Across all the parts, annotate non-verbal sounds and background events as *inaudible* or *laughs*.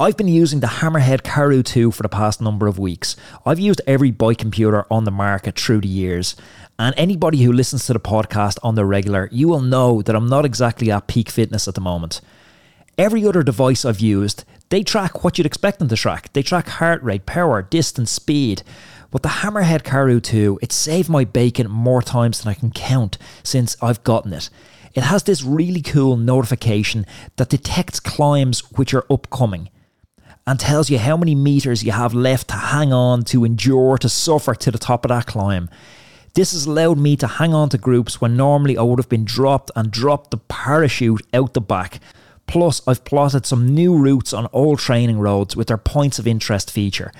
I've been using the Hammerhead Karoo 2 for the past number of weeks. I've used every bike computer on the market through the years, and anybody who listens to the podcast on the regular, you will know that I'm not exactly at peak fitness at the moment. Every other device I've used, they track what you'd expect them to track. They track heart rate, power, distance, speed. But the Hammerhead Karoo 2, it saved my bacon more times than I can count since I've gotten it. It has this really cool notification that detects climbs which are upcoming and tells you how many meters you have left to hang on, to endure, to suffer to the top of that climb. This has allowed me to hang on to groups when normally I would have been dropped and dropped the parachute out the back. Plus, I've plotted some new routes on all training roads with their points of interest feature.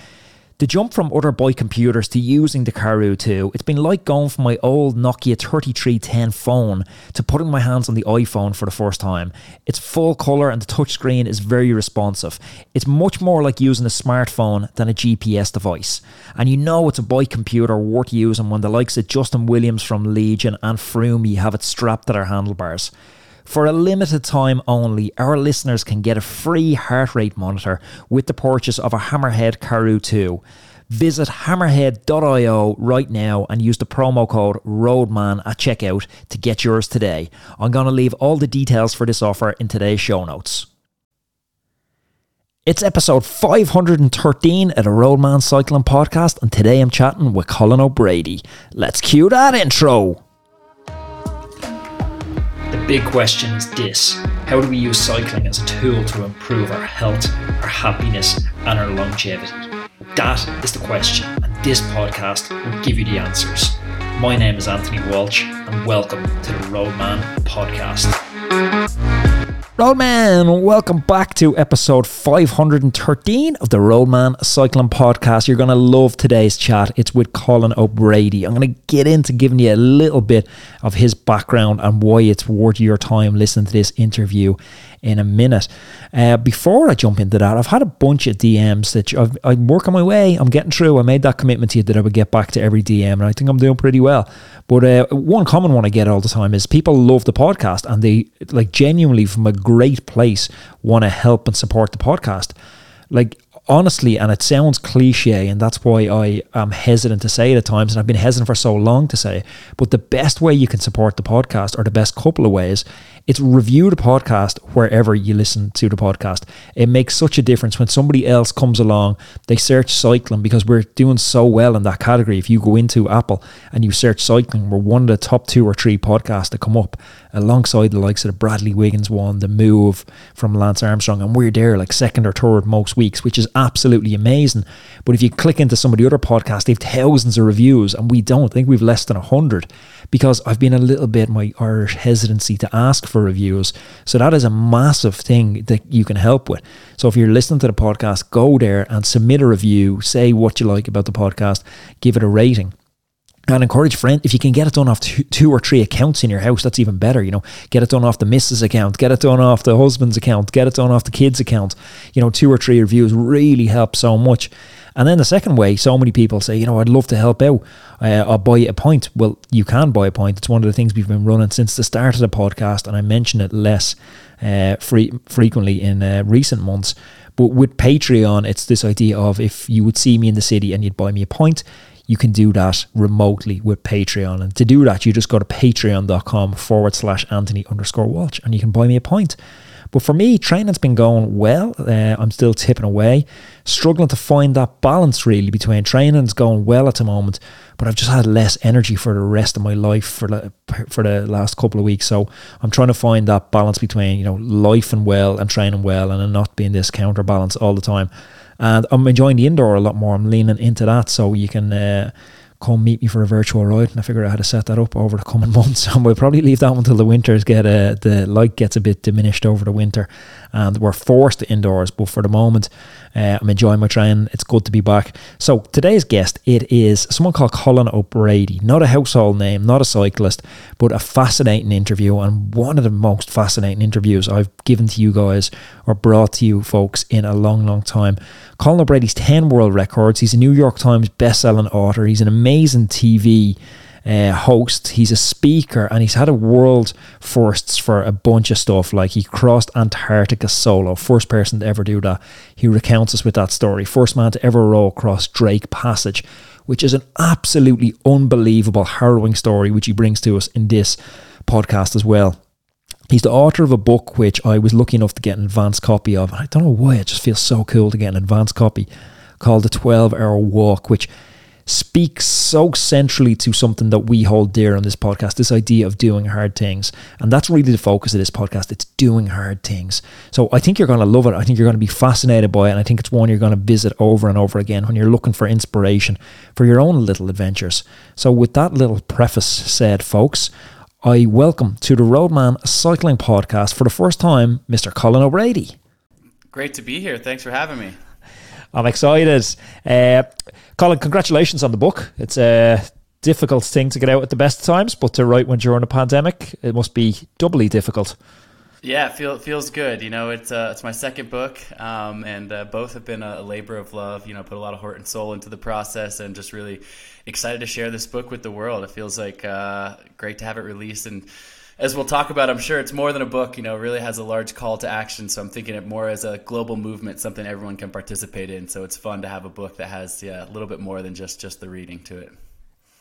The jump from other bike computers to using the Karoo 2, it's been like going from my old Nokia 3310 phone to putting my hands on the iPhone for the first time. It's full colour and the touchscreen is very responsive. It's much more like using a smartphone than a GPS device. And you know it's a bike computer worth using when the likes of Justin Williams from Legion and Froomey have it strapped to their handlebars. For a limited time only, our listeners can get a free heart rate monitor with the purchase of a Hammerhead Karoo 2. Visit hammerhead.io right now and use the promo code ROADMAN at checkout to get yours today. I'm going to leave all the details for this offer in today's show notes. It's episode 513 of the Roadman Cycling Podcast, and today I'm chatting with Colin O'Brady. Let's cue that intro. The big question is this How do we use cycling as a tool to improve our health, our happiness, and our longevity? That is the question, and this podcast will give you the answers. My name is Anthony Walsh, and welcome to the Roadman Podcast. Roadman, welcome back to episode 513 of the Roadman Cycling Podcast. You're going to love today's chat. It's with Colin O'Brady. I'm going to get into giving you a little bit of his background and why it's worth your time listening to this interview in a minute. Uh, before I jump into that, I've had a bunch of DMs that I've, I'm working my way. I'm getting through. I made that commitment to you that I would get back to every DM, and I think I'm doing pretty well. But uh, one common one I get all the time is people love the podcast and they like genuinely from a great place want to help and support the podcast. Like honestly, and it sounds cliche, and that's why I am hesitant to say it at times, and I've been hesitant for so long to say. But the best way you can support the podcast, or the best couple of ways, it's review the podcast wherever you listen to the podcast. It makes such a difference when somebody else comes along, they search cycling because we're doing so well in that category. If you go into Apple and you search cycling, we're one of the top two or three podcasts that come up alongside the likes of the Bradley Wiggins one, the move from Lance Armstrong, and we're there like second or third most weeks, which is absolutely amazing. But if you click into some of the other podcasts, they have thousands of reviews, and we don't. I think we've less than hundred because I've been a little bit my Irish hesitancy to ask for reviews. So that is a massive thing that you can help with. So if you're listening to the podcast, go there and submit a review, say what you like about the podcast, give it a rating and encourage friends if you can get it done off two, two, or three accounts in your house that's even better you know get it done off the missus account get it done off the husband's account get it done off the kids account you know two or three reviews really help so much and then the second way so many people say you know i'd love to help out uh, i'll buy a point well you can buy a point it's one of the things we've been running since the start of the podcast and i mention it less uh, free, frequently in uh, recent months but with patreon it's this idea of if you would see me in the city and you'd buy me a point you can do that remotely with Patreon. And to do that, you just go to patreon.com forward slash Anthony underscore Walsh and you can buy me a point. But for me, training's been going well. Uh, I'm still tipping away, struggling to find that balance really between training's going well at the moment, but I've just had less energy for the rest of my life for the, for the last couple of weeks. So I'm trying to find that balance between you know life and well and training well and not being this counterbalance all the time. And I'm enjoying the indoor a lot more. I'm leaning into that, so you can. Uh, come meet me for a virtual ride and I figure out how to set that up over the coming *laughs* months. And we'll probably leave that until the winters get uh, the light gets a bit diminished over the winter. And we're forced indoors but for the moment uh, I'm enjoying my training it's good to be back. So today's guest it is someone called Colin O'Brady. Not a household name not a cyclist but a fascinating interview and one of the most fascinating interviews I've given to you guys or brought to you folks in a long long time. Colin O'Brady's 10 world records. He's a New York Times best-selling author. He's an amazing amazing TV uh, host. He's a speaker and he's had a world firsts for a bunch of stuff. Like he crossed Antarctica solo, first person to ever do that. He recounts us with that story. First man to ever row across Drake Passage, which is an absolutely unbelievable, harrowing story, which he brings to us in this podcast as well. He's the author of a book which I was lucky enough to get an advance copy of. I don't know why, it just feels so cool to get an advance copy called The 12 Hour Walk, which speaks so centrally to something that we hold dear on this podcast this idea of doing hard things. And that's really the focus of this podcast. It's doing hard things. So I think you're going to love it. I think you're going to be fascinated by it. And I think it's one you're going to visit over and over again when you're looking for inspiration for your own little adventures. So, with that little preface said, folks, I welcome to the Roadman Cycling Podcast for the first time Mr. Colin O'Brady. Great to be here. Thanks for having me. I'm excited. Uh, Colin, congratulations on the book. It's a difficult thing to get out at the best times, but to write when during a pandemic, it must be doubly difficult. Yeah, it feel, feels good. You know, it's uh, it's my second book, um, and uh, both have been a, labor of love. You know, put a lot of heart and soul into the process, and just really excited to share this book with the world. It feels like uh, great to have it released, and as we'll talk about, I'm sure it's more than a book. You know, really has a large call to action. So I'm thinking it more as a global movement, something everyone can participate in. So it's fun to have a book that has yeah a little bit more than just just the reading to it.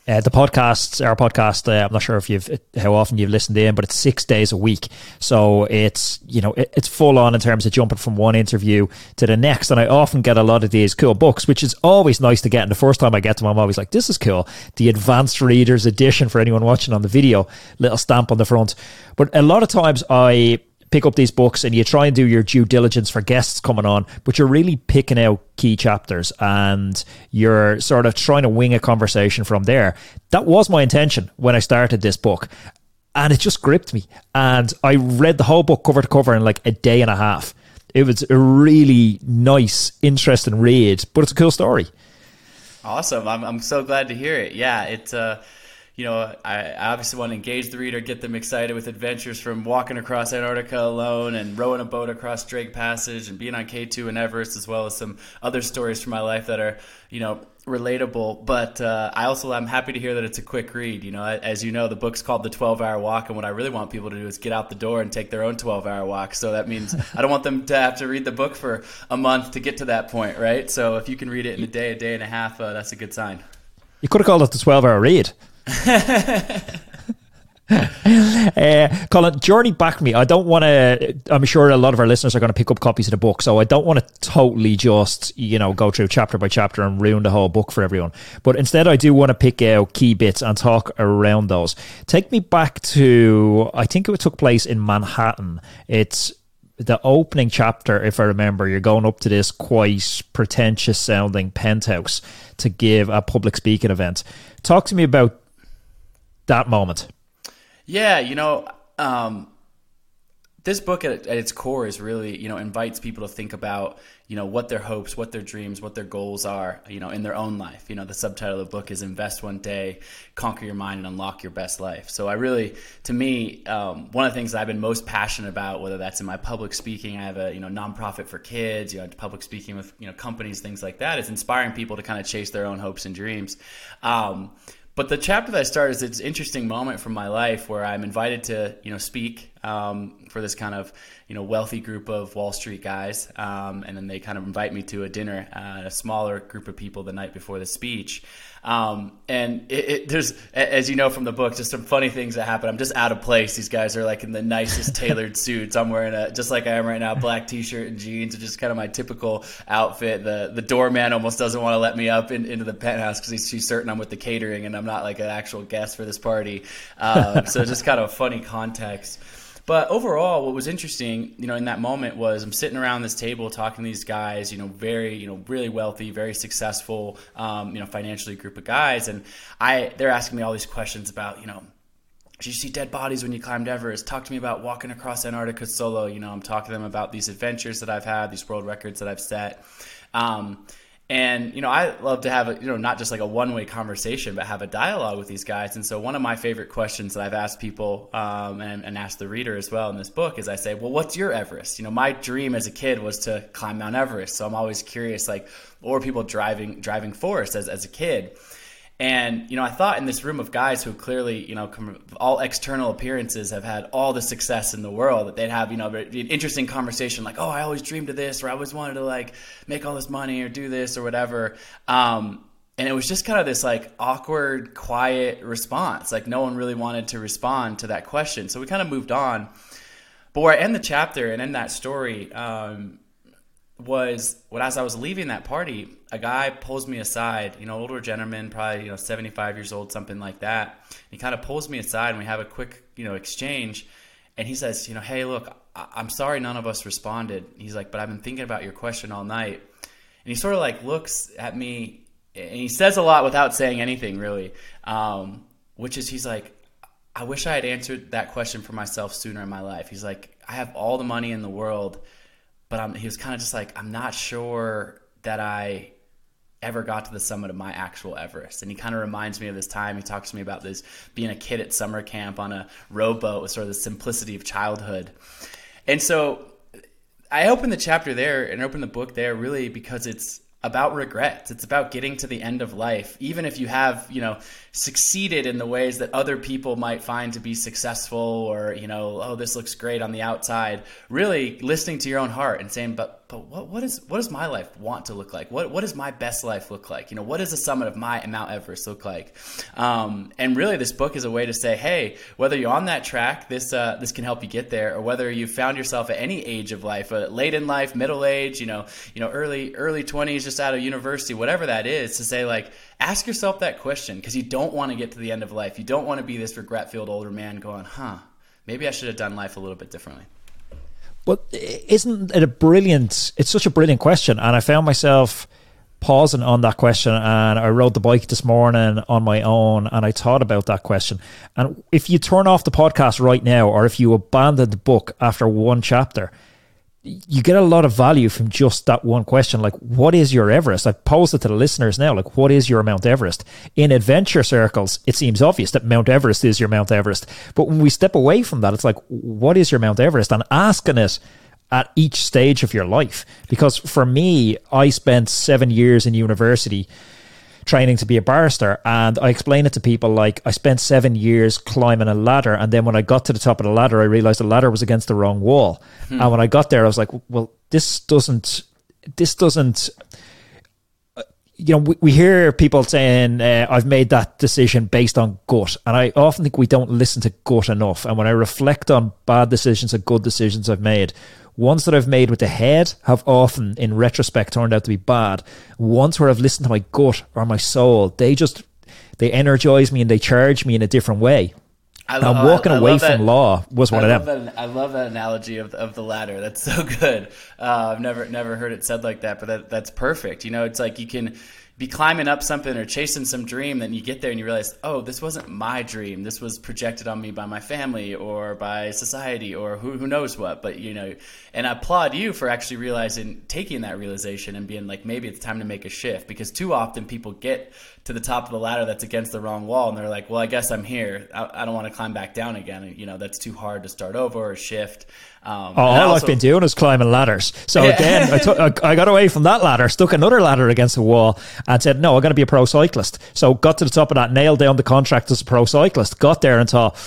Uh, the podcasts, our podcast, uh, I'm not sure if you've how often you've listened in, but it's six days a week, so it's you know it, it's full on in terms of jumping from one interview to the next. And I often get a lot of these cool books, which is always nice to get. And the first time I get them, I'm always like, "This is cool." The advanced readers edition for anyone watching on the video, little stamp on the front. But a lot of times I pick up these books and you try and do your due diligence for guests coming on, but you're really picking out key chapters and you're sort of trying to wing a conversation from there. That was my intention when I started this book. And it just gripped me. And I read the whole book cover to cover in like a day and a half. It was a really nice, interesting read, but it's a cool story. Awesome. I'm, I'm so glad to hear it. Yeah, it's uh you know, I, obviously want to engage the reader, get them excited with adventures from walking across Antarctica alone and rowing a boat across Drake Passage and being on K2 and Everest, as well as some other stories from my life that are, you know, relatable. But uh, I also I'm happy to hear that it's a quick read. You know, as you know, the book's called The 12 Hour Walk, and what I really want people to do is get out the door and take their own 12 hour walk. So that means *laughs* I don't want them to have to read the book for a month to get to that point, right? So if you can read it in a day, a day and a half, uh, that's a good sign. You could have called it the 12 hour read. Uh, Colin, journey back me. I don't want to. I'm sure a lot of our listeners are going to pick up copies of the book, so I don't want to totally just you know go through chapter by chapter and ruin the whole book for everyone. But instead, I do want to pick out key bits and talk around those. Take me back to I think it took place in Manhattan. It's the opening chapter, if I remember, you're going up to this quite pretentious sounding penthouse to give a public speaking event. Talk to me about that moment? Yeah, you know, um, this book at, at, its core is really, you know, invites people to think about, you know, what their hopes, what their dreams, what their goals are, you know, in their own life. You know, the subtitle of the book is "Invest One Day, Conquer Your Mind, and Unlock Your Best Life." So I really, to me, um, one of the things that I've been most passionate about, whether that's in my public speaking, I have a you know nonprofit for kids, you know, public speaking with you know companies, things like that, is inspiring people to kind of chase their own hopes and dreams. Um, but the chapter that I start is it's interesting moment from my life where I'm invited to, you know, speak um, for this kind of, you know, wealthy group of Wall Street guys, um, and then they kind of invite me to a dinner, uh, a smaller group of people the night before the speech. Um, and it, it, there's, as you know from the book, just some funny things that happen. I'm just out of place. These guys are like in the nicest tailored *laughs* suits. I'm wearing a just like I am right now, black t-shirt and jeans, and just kind of my typical outfit. The the doorman almost doesn't want to let me up in, into the penthouse because she's certain I'm with the catering and I'm not like an actual guest for this party. Um, so just kind of a funny context. But overall, what was interesting, you know, in that moment was I'm sitting around this table talking to these guys, you know, very, you know, really wealthy, very successful, um, you know, financially group of guys, and I they're asking me all these questions about, you know, did you see dead bodies when you climbed Everest? Talk to me about walking across Antarctica solo. You know, I'm talking to them about these adventures that I've had, these world records that I've set. Um, and you know, I love to have a, you know not just like a one way conversation, but have a dialogue with these guys. And so one of my favorite questions that I've asked people um, and, and asked the reader as well in this book is I say, well, what's your Everest? You know, my dream as a kid was to climb Mount Everest. So I'm always curious, like, what were people driving driving force as as a kid? And you know, I thought in this room of guys who clearly, you know, all external appearances have had all the success in the world that they'd have, you know, an interesting conversation like, "Oh, I always dreamed of this," or "I always wanted to like make all this money or do this or whatever." Um, and it was just kind of this like awkward, quiet response. Like no one really wanted to respond to that question. So we kind of moved on. But where I end the chapter and end that story, um, was when as I was leaving that party, a guy pulls me aside, you know, older gentleman, probably, you know, 75 years old, something like that. He kind of pulls me aside and we have a quick, you know, exchange. And he says, you know, hey, look, I- I'm sorry none of us responded. He's like, but I've been thinking about your question all night. And he sort of like looks at me and he says a lot without saying anything really, um, which is he's like, I wish I had answered that question for myself sooner in my life. He's like, I have all the money in the world but I'm, he was kind of just like, I'm not sure that I ever got to the summit of my actual Everest. And he kind of reminds me of this time. He talks to me about this being a kid at summer camp on a rowboat with sort of the simplicity of childhood. And so I open the chapter there and open the book there really because it's about regrets. It's about getting to the end of life, even if you have, you know, succeeded in the ways that other people might find to be successful or, you know, oh, this looks great on the outside. Really listening to your own heart and saying, but but what, what is what does my life want to look like? What what does my best life look like? You know, what does the summit of my Mount Everest look like? Um, and really, this book is a way to say, hey, whether you're on that track, this uh, this can help you get there, or whether you found yourself at any age of life, uh, late in life, middle age, you know, you know, early early twenties, just out of university, whatever that is, to say like, ask yourself that question because you don't want to get to the end of life. You don't want to be this regret filled older man going, huh, maybe I should have done life a little bit differently. But isn't it a brilliant? It's such a brilliant question, and I found myself pausing on that question and I rode the bike this morning on my own and I thought about that question. And if you turn off the podcast right now or if you abandon the book after one chapter, you get a lot of value from just that one question. Like, what is your Everest? I posed it to the listeners now. Like, what is your Mount Everest? In adventure circles, it seems obvious that Mount Everest is your Mount Everest. But when we step away from that, it's like, what is your Mount Everest? And asking it at each stage of your life. Because for me, I spent seven years in university training to be a barrister. And I explain it to people like I spent seven years climbing a ladder. And then when I got to the top of the ladder, I realized the ladder was against the wrong wall. Hmm. And when I got there, I was like, well, this doesn't, this doesn't, uh, you know, we, we hear people saying, uh, I've made that decision based on gut. And I often think we don't listen to gut enough. And when I reflect on bad decisions and good decisions I've made, ones that I've made with the head have often, in retrospect, turned out to be bad. Ones where I've listened to my gut or my soul, they just they energize me and they charge me in a different way. I love, and walking I, I away from law was one I of them. That, I love that analogy of, of the ladder. That's *laughs* so good. Uh, I've never never heard it said like that, but that, that's perfect. You know, it's like you can be climbing up something or chasing some dream, then you get there and you realize, oh, this wasn't my dream. This was projected on me by my family or by society or who, who knows what. But, you know, and I applaud you for actually realizing, taking that realization and being like, maybe it's time to make a shift. Because too often people get to the top of the ladder that's against the wrong wall and they're like, well, I guess I'm here. I, I don't want to climb back down again. You know, that's too hard to start over or shift. Um, oh, all also, I've been doing is climbing ladders. So yeah. again, I, took, I got away from that ladder, stuck another ladder against the wall, and said, "No, I'm going to be a pro cyclist." So got to the top of that, nailed down the contract as a pro cyclist. Got there and thought,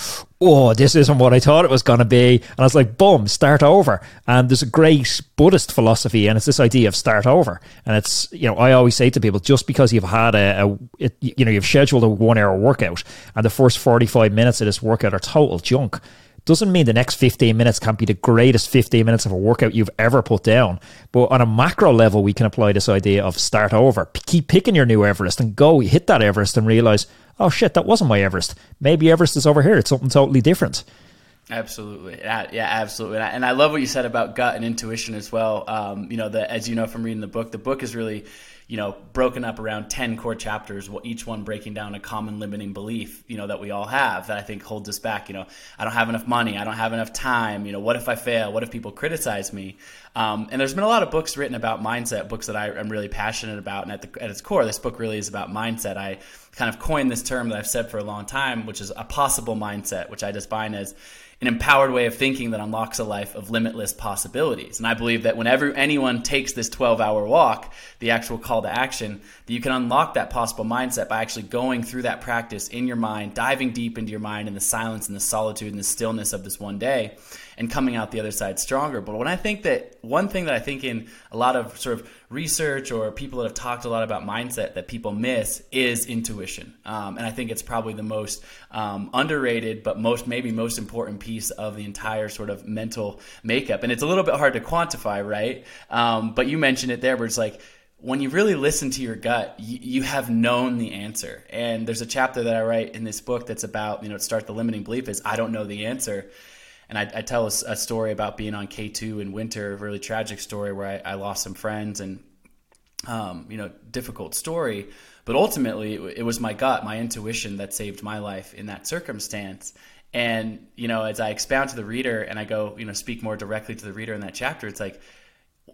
"Oh, this isn't what I thought it was going to be." And I was like, "Boom, start over." And there's a great Buddhist philosophy, and it's this idea of start over. And it's you know, I always say to people, just because you've had a, a it, you know, you've scheduled a one hour workout, and the first forty five minutes of this workout are total junk doesn't mean the next 15 minutes can't be the greatest 15 minutes of a workout you've ever put down. But on a macro level, we can apply this idea of start over. P- keep picking your new Everest and go hit that Everest and realize, oh shit, that wasn't my Everest. Maybe Everest is over here. It's something totally different. Absolutely, yeah, yeah absolutely, and I, love what you said about gut and intuition as well. Um, you know, that as you know from reading the book, the book is really you know, broken up around 10 core chapters, each one breaking down a common limiting belief, you know, that we all have that I think holds us back. You know, I don't have enough money. I don't have enough time. You know, what if I fail? What if people criticize me? Um, and there's been a lot of books written about mindset, books that I am really passionate about. And at, the, at its core, this book really is about mindset. I kind of coined this term that I've said for a long time, which is a possible mindset, which I define as an empowered way of thinking that unlocks a life of limitless possibilities. And I believe that whenever anyone takes this 12 hour walk, the actual call to action, that you can unlock that possible mindset by actually going through that practice in your mind, diving deep into your mind in the silence and the solitude and the stillness of this one day and coming out the other side stronger. But when I think that one thing that I think in a lot of sort of research or people that have talked a lot about mindset that people miss is intuition. Um, and I think it's probably the most um, underrated, but most maybe most important piece of the entire sort of mental makeup. And it's a little bit hard to quantify, right? Um, but you mentioned it there, where it's like when you really listen to your gut, you, you, have known the answer. And there's a chapter that I write in this book that's about, you know, start the limiting belief is I don't know the answer and I, I tell a, a, story about being on K2 in winter, a really tragic story where I, I lost some friends and, um, you know, difficult story. But ultimately, it, it was my gut, my intuition that saved my life in that circumstance. And, you know, as I expound to the reader and I go, you know, speak more directly to the reader in that chapter, it's like,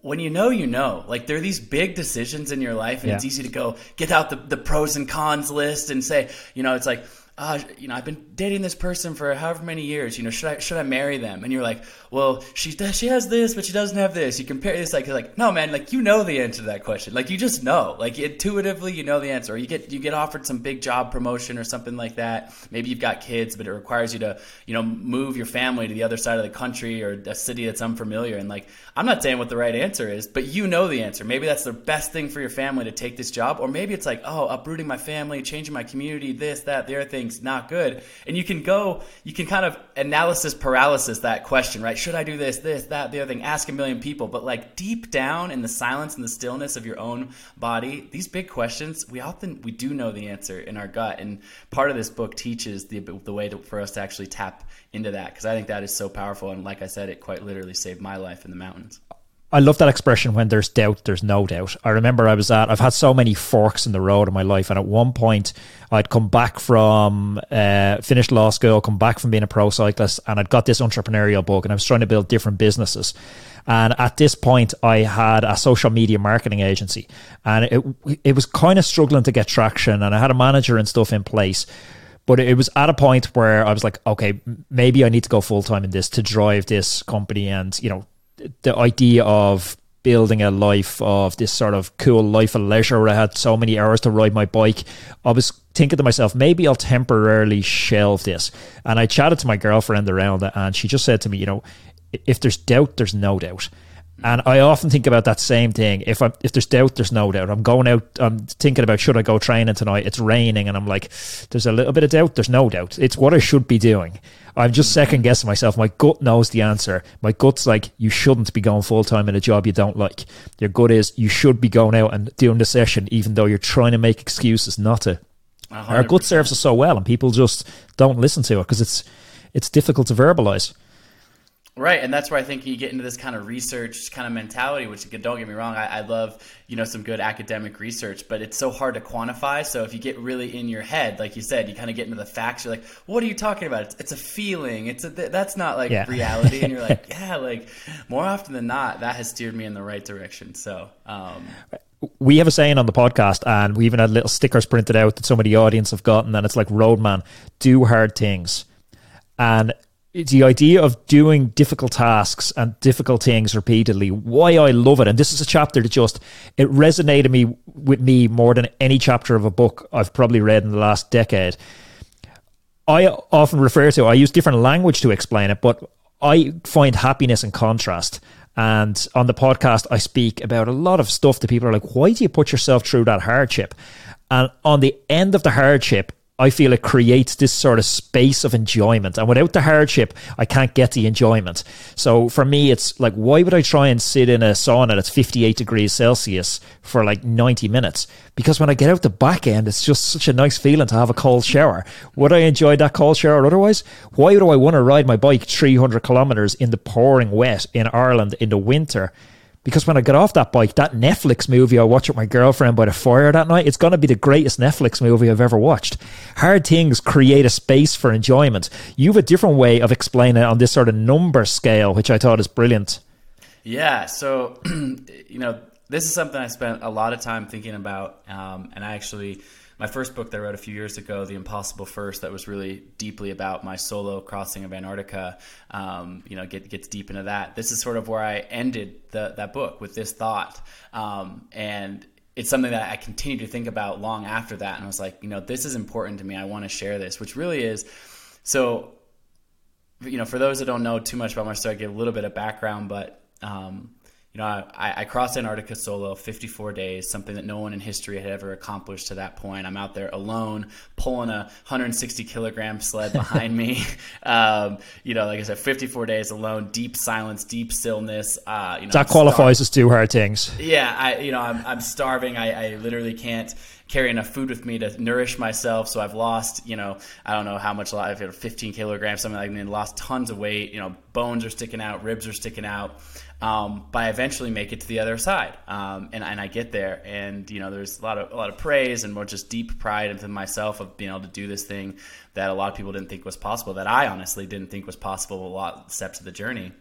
when you know, you know. Like there are these big decisions in your life, and yeah. it's easy to go get out the, the pros and cons list and say, you know, it's like, uh, you know, I've been dating this person for however many years. You know, should I should I marry them? And you're like, well, she does, she has this, but she doesn't have this. You compare this, like, like, no, man, like you know the answer to that question. Like you just know, like intuitively, you know the answer. Or you get you get offered some big job promotion or something like that. Maybe you've got kids, but it requires you to, you know, move your family to the other side of the country or a city that's unfamiliar. And like, I'm not saying what the right answer is, but you know the answer. Maybe that's the best thing for your family to take this job, or maybe it's like, oh, uprooting my family, changing my community, this, that, the other thing things not good. And you can go, you can kind of analysis paralysis that question, right? Should I do this, this, that, the other thing? Ask a million people. But like deep down in the silence and the stillness of your own body, these big questions, we often, we do know the answer in our gut. And part of this book teaches the, the way to, for us to actually tap into that because I think that is so powerful. And like I said, it quite literally saved my life in the mountains. I love that expression when there's doubt, there's no doubt. I remember I was at, I've had so many forks in the road in my life. And at one point, I'd come back from, uh, finished law school, come back from being a pro cyclist, and I'd got this entrepreneurial bug and I was trying to build different businesses. And at this point, I had a social media marketing agency and it, it was kind of struggling to get traction. And I had a manager and stuff in place. But it was at a point where I was like, okay, maybe I need to go full time in this to drive this company and, you know, the idea of building a life of this sort of cool life of leisure where I had so many hours to ride my bike, I was thinking to myself, maybe I'll temporarily shelve this. And I chatted to my girlfriend around it, and she just said to me, you know, if there's doubt, there's no doubt. And I often think about that same thing. If I if there's doubt, there's no doubt. I'm going out. I'm thinking about should I go training tonight? It's raining, and I'm like, there's a little bit of doubt. There's no doubt. It's what I should be doing. I'm just second guessing myself. My gut knows the answer. My gut's like, you shouldn't be going full time in a job you don't like. Your gut is you should be going out and doing the session, even though you're trying to make excuses not to. 100%. Our gut serves us so well, and people just don't listen to it because it's it's difficult to verbalize. Right, and that's where I think you get into this kind of research kind of mentality. Which don't get me wrong, I, I, love you know some good academic research, but it's so hard to quantify. So if you get really in your head, like you said, you kind of get into the facts. You're like, what are you talking about? It's, it's a feeling. It's a that's not like yeah. reality. And you're like, *laughs* yeah, like more often than not, that has steered me in the right direction. So. Um, we have a saying on the podcast, and we even had little stickers printed out that some of the audience have gotten, and it's like Roadman, do hard things. And the idea of doing difficult tasks and difficult things repeatedly. Why i love it and this is a chapter that just it resonated me with me more than any chapter of a book i've probably read in the last decade. I often refer to i use different language to explain it but i find happiness in contrast. And on the podcast i speak about a lot of stuff that people are like why do you put yourself through that hardship? And on the end of the hardship I feel it creates this sort of space of enjoyment. And without the hardship, I can't get the enjoyment. So for me, it's like, why would I try and sit in a sauna that's 58 degrees Celsius for like 90 minutes? Because when I get out the back end, it's just such a nice feeling to have a cold shower. Would I enjoy that cold shower otherwise? Why do I want to ride my bike 300 kilometers in the pouring wet in Ireland in the winter? Because when I get off that bike, that Netflix movie I watched with my girlfriend by the fire that night, it's going to be the greatest Netflix movie I've ever watched. Hard things create a space for enjoyment. You have a different way of explaining it on this sort of number scale, which I thought is brilliant. Yeah. So, *clears throat* you know, this is something I spent a lot of time thinking about. Um, and I actually my first book that I wrote a few years ago, The Impossible First, that was really deeply about my solo crossing of Antarctica. Um, you know, get, gets deep into that. This is sort of where I ended the, that book with this thought, um, and it's something that I continue to think about long after that. And I was like, you know, this is important to me. I want to share this, which really is. So, you know, for those that don't know too much about my story, I give a little bit of background, but um, you know, I, I crossed Antarctica solo 54 days, something that no one in history had ever accomplished to that point. I'm out there alone, pulling a 160 kilogram sled behind me. *laughs* Um, you know, like I said, 54 days alone, deep silence, deep stillness. Uh, you know, that I'm qualifies as two hard things. Yeah, I, you know, I'm, I'm starving. I, I literally can't carry enough food with me to nourish myself. So I've lost, you know, I don't know how much, I've 15 kilograms, something like that. And lost tons of weight. You know, bones are sticking out, ribs are sticking out. Um, but I eventually make it to the other side, um, and, and I get there, and you know, there's a lot of a lot of praise and more just deep pride within myself of being able to do this thing that a lot of people didn't think was possible, that I honestly didn't think was possible. A lot of steps of the journey,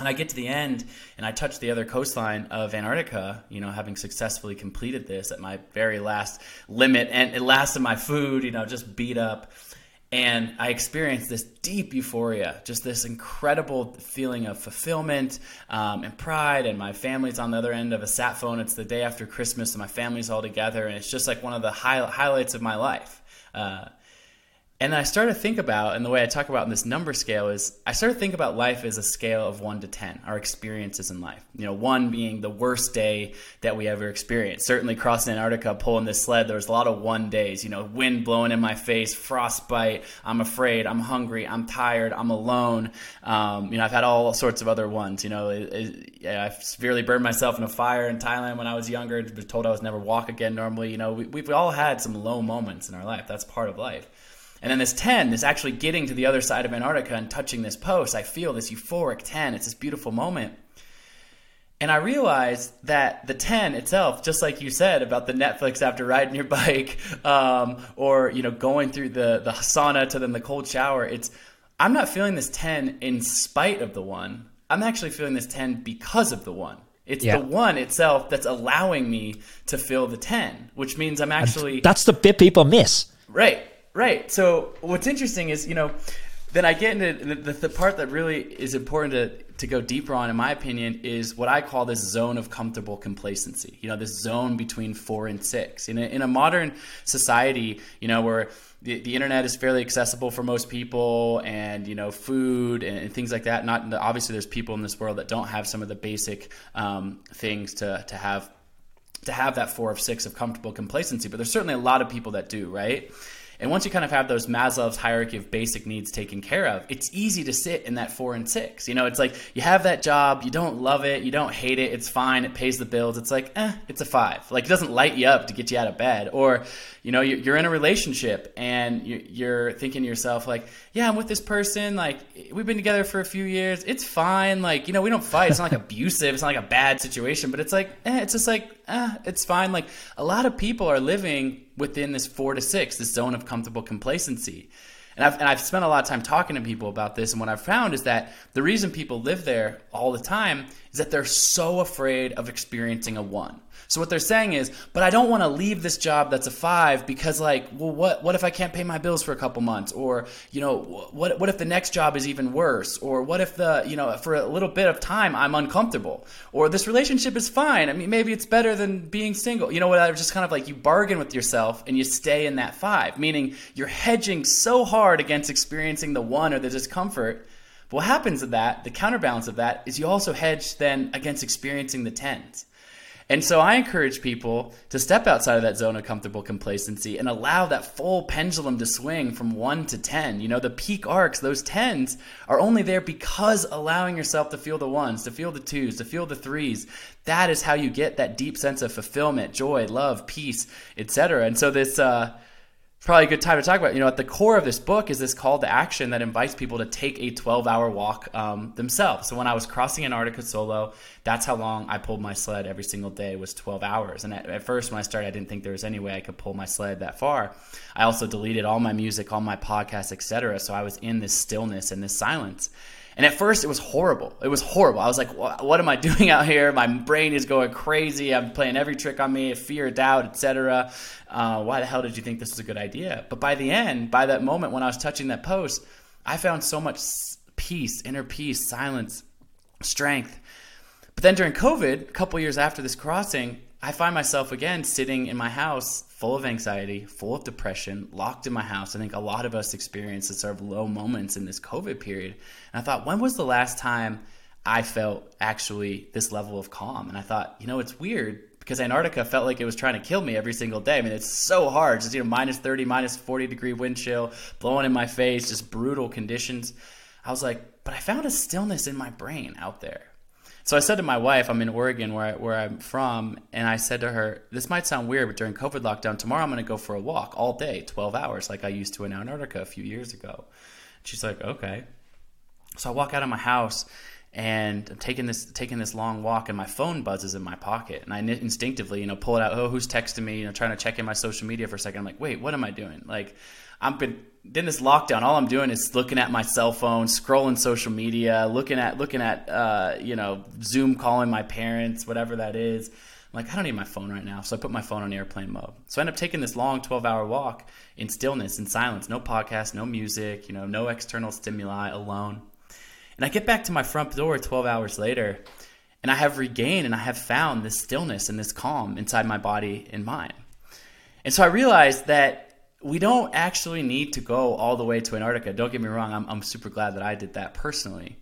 and I get to the end, and I touch the other coastline of Antarctica. You know, having successfully completed this at my very last limit, and it lasted my food. You know, just beat up and I experienced this deep euphoria, just this incredible feeling of fulfillment um, and pride. And my family's on the other end of a sat phone. It's the day after Christmas, and my family's all together, and it's just like one of the high- highlights of my life. Uh, and then I started to think about, and the way I talk about in this number scale is, I started to think about life as a scale of one to 10, our experiences in life. You know, one being the worst day that we ever experienced. Certainly crossing Antarctica, pulling this sled, there was a lot of one days, you know, wind blowing in my face, frostbite, I'm afraid, I'm hungry, I'm tired, I'm alone. Um, you know, I've had all sorts of other ones. You know, it, it, I severely burned myself in a fire in Thailand when I was younger, was told I was never walk again normally. You know, we, we've all had some low moments in our life. That's part of life. And then this 10, this actually getting to the other side of Antarctica and touching this post, I feel this euphoric 10. It's this beautiful moment. And I realized that the 10 itself, just like you said about the Netflix after riding your *laughs* bike, um, or you know going through the the sauna to then the cold shower, it's I'm not feeling this 10 in spite of the one. I'm actually feeling this 10 because of the one. It's yeah. the one itself that's allowing me to feel the 10, which means I'm actually. That's the bit people miss. Right. Right. So what's interesting is, you know, then I get into the, the, part that really is important to, to go deeper on, in my opinion, is what I call this zone of comfortable complacency. You know, this zone between four and six. In a, in a modern society, you know, where the, the internet is fairly accessible for most people and, you know, food and, and things like that. Not obviously, there's people in this world that don't have some of the basic um, things to, to have to have that four of six of comfortable complacency, but there's certainly a lot of people that do, right? And once you kind of have those Maslow's hierarchy of basic needs taken care of, it's easy to sit in that four and six. You know, it's like you have that job, you don't love it, you don't hate it, it's fine, it pays the bills. It's like, eh, it's a five. Like it doesn't light you up to get you out of bed. Or, you know, you're in a relationship and you're thinking to yourself, like, yeah, I'm with this person. Like, we've been together for a few years. It's fine. Like, you know, we don't fight. It's not like *laughs* abusive. It's not like a bad situation, but it's like, eh, it's just like, eh, it's fine. Like, a lot of people are living within this four to six, this zone of comfortable complacency. And I've, and I've spent a lot of time talking to people about this. And what I've found is that the reason people live there all the time is that they're so afraid of experiencing a one. So what they're saying is, but I don't want to leave this job that's a five because like, well, what what if I can't pay my bills for a couple months, or you know, what what if the next job is even worse, or what if the you know for a little bit of time I'm uncomfortable, or this relationship is fine. I mean, maybe it's better than being single. You know what? I was just kind of like you bargain with yourself and you stay in that five, meaning you're hedging so hard against experiencing the one or the discomfort. But what happens to that, the counterbalance of that, is you also hedge then against experiencing the tens. And so I encourage people to step outside of that zone of comfortable complacency and allow that full pendulum to swing from one to 10. You know, the peak arcs, those tens, are only there because allowing yourself to feel the ones, to feel the twos, to feel the threes. That is how you get that deep sense of fulfillment, joy, love, peace, etc. And so this, uh, probably a good time to talk about. You know, at the core of this book is this call to action that invites people to take a 12 hour walk um, themselves. So when I was crossing Antarctica solo, that's how long I pulled my sled every single day was 12 hours. And at, at, first, when I started, I didn't think there was any way I could pull my sled that far. I also deleted all my music, all my podcasts, etc. So I was in this stillness and this silence. And at first, it was horrible. It was horrible. I was like, "What am I *laughs* doing out here? My brain is going crazy. I'm playing every trick on me, fear, doubt, etc. Uh, why the hell did you think this was a good idea?" But by the end, by that moment when I was touching that post, I found so much peace, inner peace, silence, strength. But then during COVID, a couple years after this crossing, I find myself again sitting in my house full of anxiety, full of depression, locked in my house. I think a lot of us experience sort of low moments in this COVID period. And I thought, when was the last time I felt actually this level of calm? And I thought, you know, it's weird because Antarctica felt like it was trying to kill me every single day. I mean, it's so hard. Just, you know, minus 30, minus 40 degree wind chill, blowing in my face, just brutal conditions. I was like, but I found a stillness in my brain out there. So I said to my wife, I'm in Oregon, where I, where I'm from, and I said to her, "This might sound weird, but during COVID lockdown, tomorrow I'm going to go for a walk all day, 12 hours, like I used to in Antarctica a few years ago." She's like, "Okay." So I walk out of my house, and I'm taking this taking this long walk, and my phone buzzes in my pocket, and I instinctively, you know, pull it out. Oh, who's texting me? You know, trying to check in my social media for a second. I'm like, "Wait, what am I doing?" Like, I've been in this lockdown, all I'm doing is looking at my cell phone, scrolling social media, looking at looking at uh, you know Zoom calling my parents, whatever that is. I'm like, I don't need my phone right now, so I put my phone on airplane mode. So I end up taking this long 12 hour walk in stillness, in silence, no podcast, no music, you know, no external stimuli, alone. And I get back to my front door 12 hours later, and I have regained and I have found this stillness and this calm inside my body and mind. And so I realized that we don't actually need to go all the way to Antarctica. Don't get me wrong, I'm, I'm super glad that I did that personally.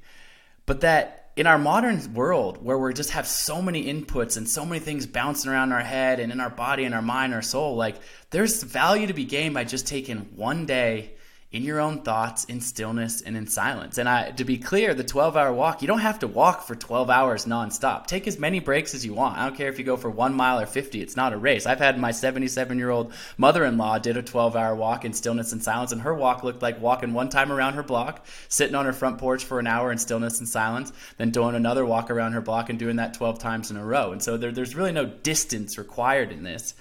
But that in our modern world where we just have so many inputs and so many things bouncing around our head and in our body and our mind, our soul, like there's value to be gained by just taking one day in your own thoughts, in stillness, and in silence. And I, to be clear, the 12 hour walk, you don't have to walk for 12 hours nonstop. Take as many breaks as you want. I don't care if you go for one mile or 50, it's not a race. I've had my 77 year old mother in law did a 12 hour walk in stillness and silence, and her walk looked like walking one time around her block, sitting on her front porch for an hour in stillness and silence, then doing another walk around her block and doing that 12 times in a row. And so there, there's really no distance required in this.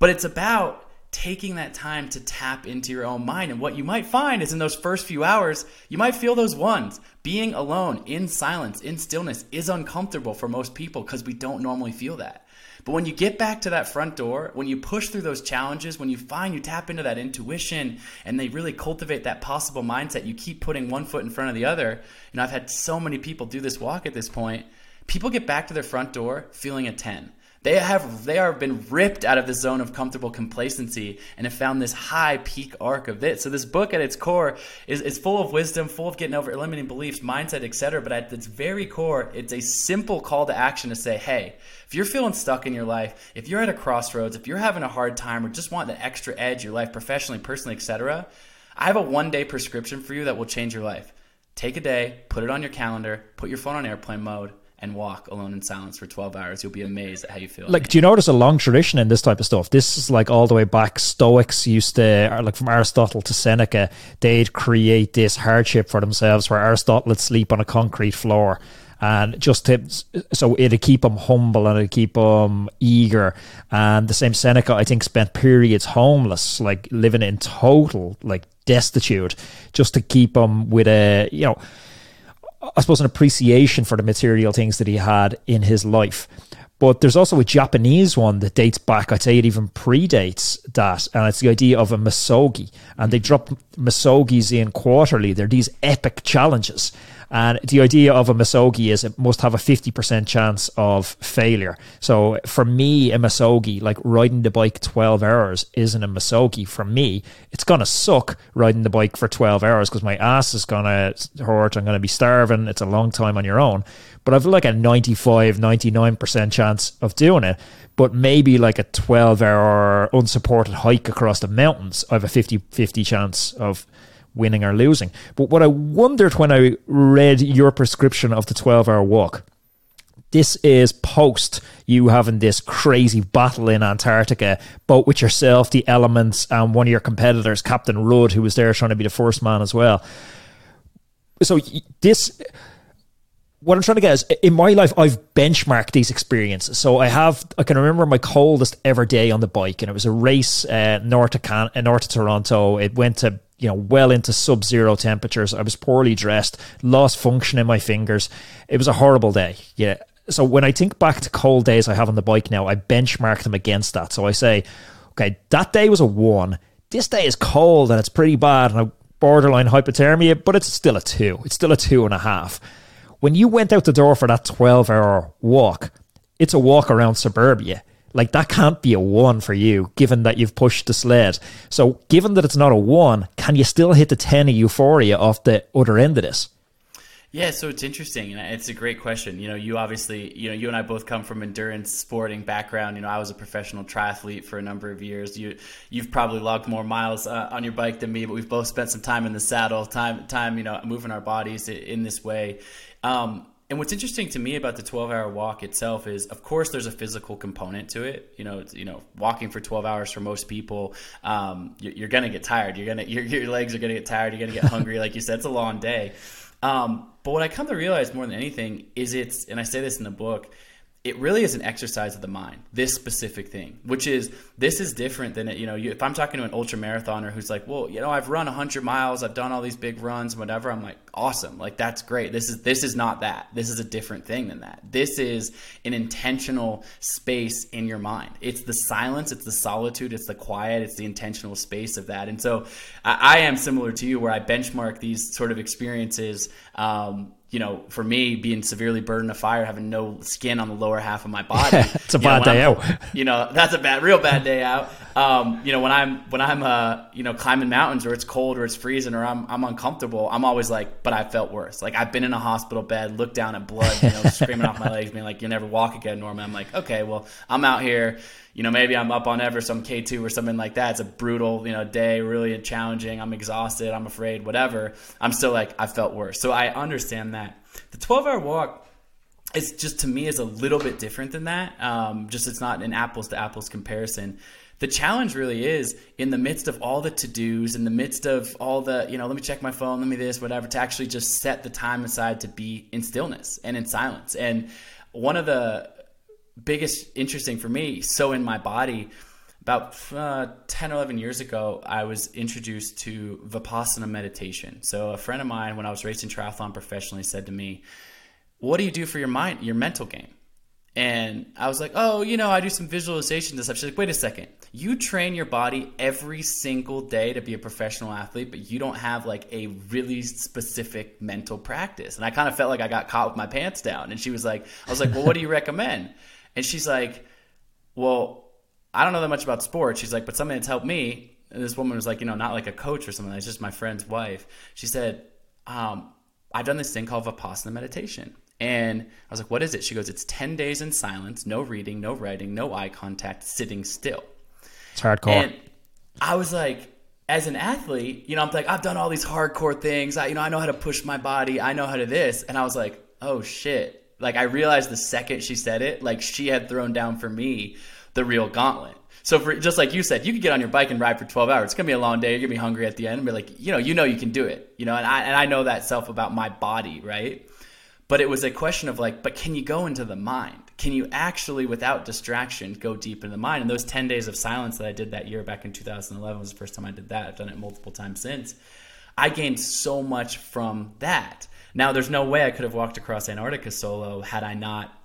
But it's about taking that time to tap into your own mind. And what you might find is in those first few hours, you might feel those ones. Being alone, in silence, in stillness is uncomfortable for most people because we don't normally feel that. But when you get back to that front door, when you push through those challenges, when you find you tap into that intuition and they really cultivate that possible mindset, you keep putting one foot in front of the other. Know, I've had so many people do this walk at this point. People get back to their front door feeling a 10 they have they are been ripped out of the zone of comfortable complacency and have found this high peak arc of it. So this book at its core is, is full of wisdom, full of getting over limiting beliefs, mindset, etc. But at its very core, it's a simple call to action to say, hey, if you're feeling stuck in your life, if you're at a crossroads, if you're having a hard time or just want the extra edge your life professionally, personally, etc., I have a one day prescription for you that will change your life. Take a day, put it on your calendar, put your phone on airplane mode and walk alone in silence for 12 hours, you'll be amazed at how you feel. Like, do you notice a long tradition in this type of stuff? This is like all the way back. Stoics used to, like from Aristotle to Seneca, they'd create this hardship for themselves where Aristotle would sleep on a concrete floor. And just to, so it'd keep them humble and it'd keep them eager. And the same Seneca, I think, spent periods homeless, like living in total, like destitute, just to keep them with a, you know, I suppose, an appreciation for the material things that he had in his life. But there's also a Japanese one that dates back, I'd say it even predates that, and it's the idea of a misogi. And they drop misogis in quarterly. They're these epic challenges. And the idea of a misogi is it must have a 50% chance of failure. So for me, a misogi, like riding the bike 12 hours, isn't a misogi. For me, it's going to suck riding the bike for 12 hours because my ass is going to hurt. I'm going to be starving. It's a long time on your own. But I've like a 95, 99% chance of doing it. But maybe like a 12 hour unsupported hike across the mountains, I have a 50 50 chance of winning or losing. But what I wondered when I read your prescription of the 12 hour walk, this is post you having this crazy battle in Antarctica, both with yourself, the elements, and one of your competitors, Captain Rudd, who was there trying to be the first man as well. So this what I'm trying to get is in my life, I've benchmarked these experiences. So I have, I can remember my coldest ever day on the bike, and it was a race uh, north of Can- uh, north of Toronto. It went to you know, well into sub zero temperatures. I was poorly dressed, lost function in my fingers. It was a horrible day. Yeah. So when I think back to cold days I have on the bike now, I benchmark them against that. So I say, okay, that day was a one. This day is cold and it's pretty bad and a borderline hypothermia, but it's still a two. It's still a two and a half. When you went out the door for that 12 hour walk, it's a walk around suburbia. Like that can't be a one for you, given that you've pushed the sled. So, given that it's not a one, can you still hit the 10 of euphoria off the other end of this? Yeah, so it's interesting, and it's a great question. You know, you obviously, you know, you and I both come from endurance sporting background. You know, I was a professional triathlete for a number of years. You, you've probably logged more miles uh, on your bike than me, but we've both spent some time in the saddle, time, time, you know, moving our bodies in this way. Um, and what's interesting to me about the 12 hour walk itself is of course there's a physical component to it. You know you know walking for 12 hours for most people um, you're, you're, gonna get tired. You're gonna your, your legs are gonna get tired. You're gonna get hungry. Like you said it's a long day. Um, but what i come to realize more than anything is it's and i say this in the book it really is an exercise of the mind this specific thing which is this is different than you know you, if i'm talking to an ultra marathoner who's like well you know i've run 100 miles i've done all these big runs whatever i'm like awesome like that's great. This is this is not that. This is a different thing than that. This is an intentional space in your mind. It's the silence it's the solitude it's the quiet it's the intentional space of that. And so i, I am similar to you where i benchmark these sort of experiences um, you know, for me, being severely burdened of fire, having no skin on the lower half of my body, *laughs* it's a bad know, day I'm, out. You know, that's a bad, real bad day out. Um, you know, when I'm when I'm uh, you know climbing mountains or it's cold or it's freezing or I'm I'm uncomfortable, I'm always like, but I felt worse. Like I've been in a hospital bed, looked down at blood, you know, screaming off my legs, being like, "You'll never walk again, Norman." I'm like, okay, well, I'm out here. You know, maybe I'm up on Everest, some K2 or something like that. It's a brutal, you know, day, really challenging. I'm exhausted. I'm afraid, whatever. I'm still like, I felt worse. So I understand that. The 12 hour walk, it's just to me is a little bit different than that. Um, just it's not an apples to apples comparison. The challenge really is in the midst of all the to dos, in the midst of all the, you know, let me check my phone, let me this, whatever, to actually just set the time aside to be in stillness and in silence. And one of the biggest interesting for me, so in my body, about uh, 10 or 11 years ago, I was introduced to Vipassana meditation. So, a friend of mine, when I was racing triathlon professionally, said to me, What do you do for your mind, your mental game? And I was like, Oh, you know, I do some visualization and stuff. She's like, Wait a second. You train your body every single day to be a professional athlete, but you don't have like a really specific mental practice. And I kind of felt like I got caught with my pants down. And she was like, I was like, Well, what do you *laughs* recommend? And she's like, Well, I don't know that much about sports. She's like, but something that's helped me. And this woman was like, you know, not like a coach or something. It's just my friend's wife. She said, um, I've done this thing called Vipassana meditation. And I was like, what is it? She goes, it's 10 days in silence, no reading, no writing, no eye contact, sitting still. It's hardcore. And I was like, as an athlete, you know, I'm like, I've done all these hardcore things. I, you know, I know how to push my body. I know how to this. And I was like, oh shit. Like I realized the second she said it, like she had thrown down for me the real gauntlet. So for just like you said, you could get on your bike and ride for 12 hours. It's gonna be a long day. You're gonna be hungry at the end, and be like, you know, you know, you can do it. You know, and I and I know that self about my body, right? But it was a question of like, but can you go into the mind? Can you actually, without distraction, go deep into the mind? And those 10 days of silence that I did that year back in 2011 was the first time I did that. I've done it multiple times since. I gained so much from that. Now, there's no way I could have walked across Antarctica solo had I not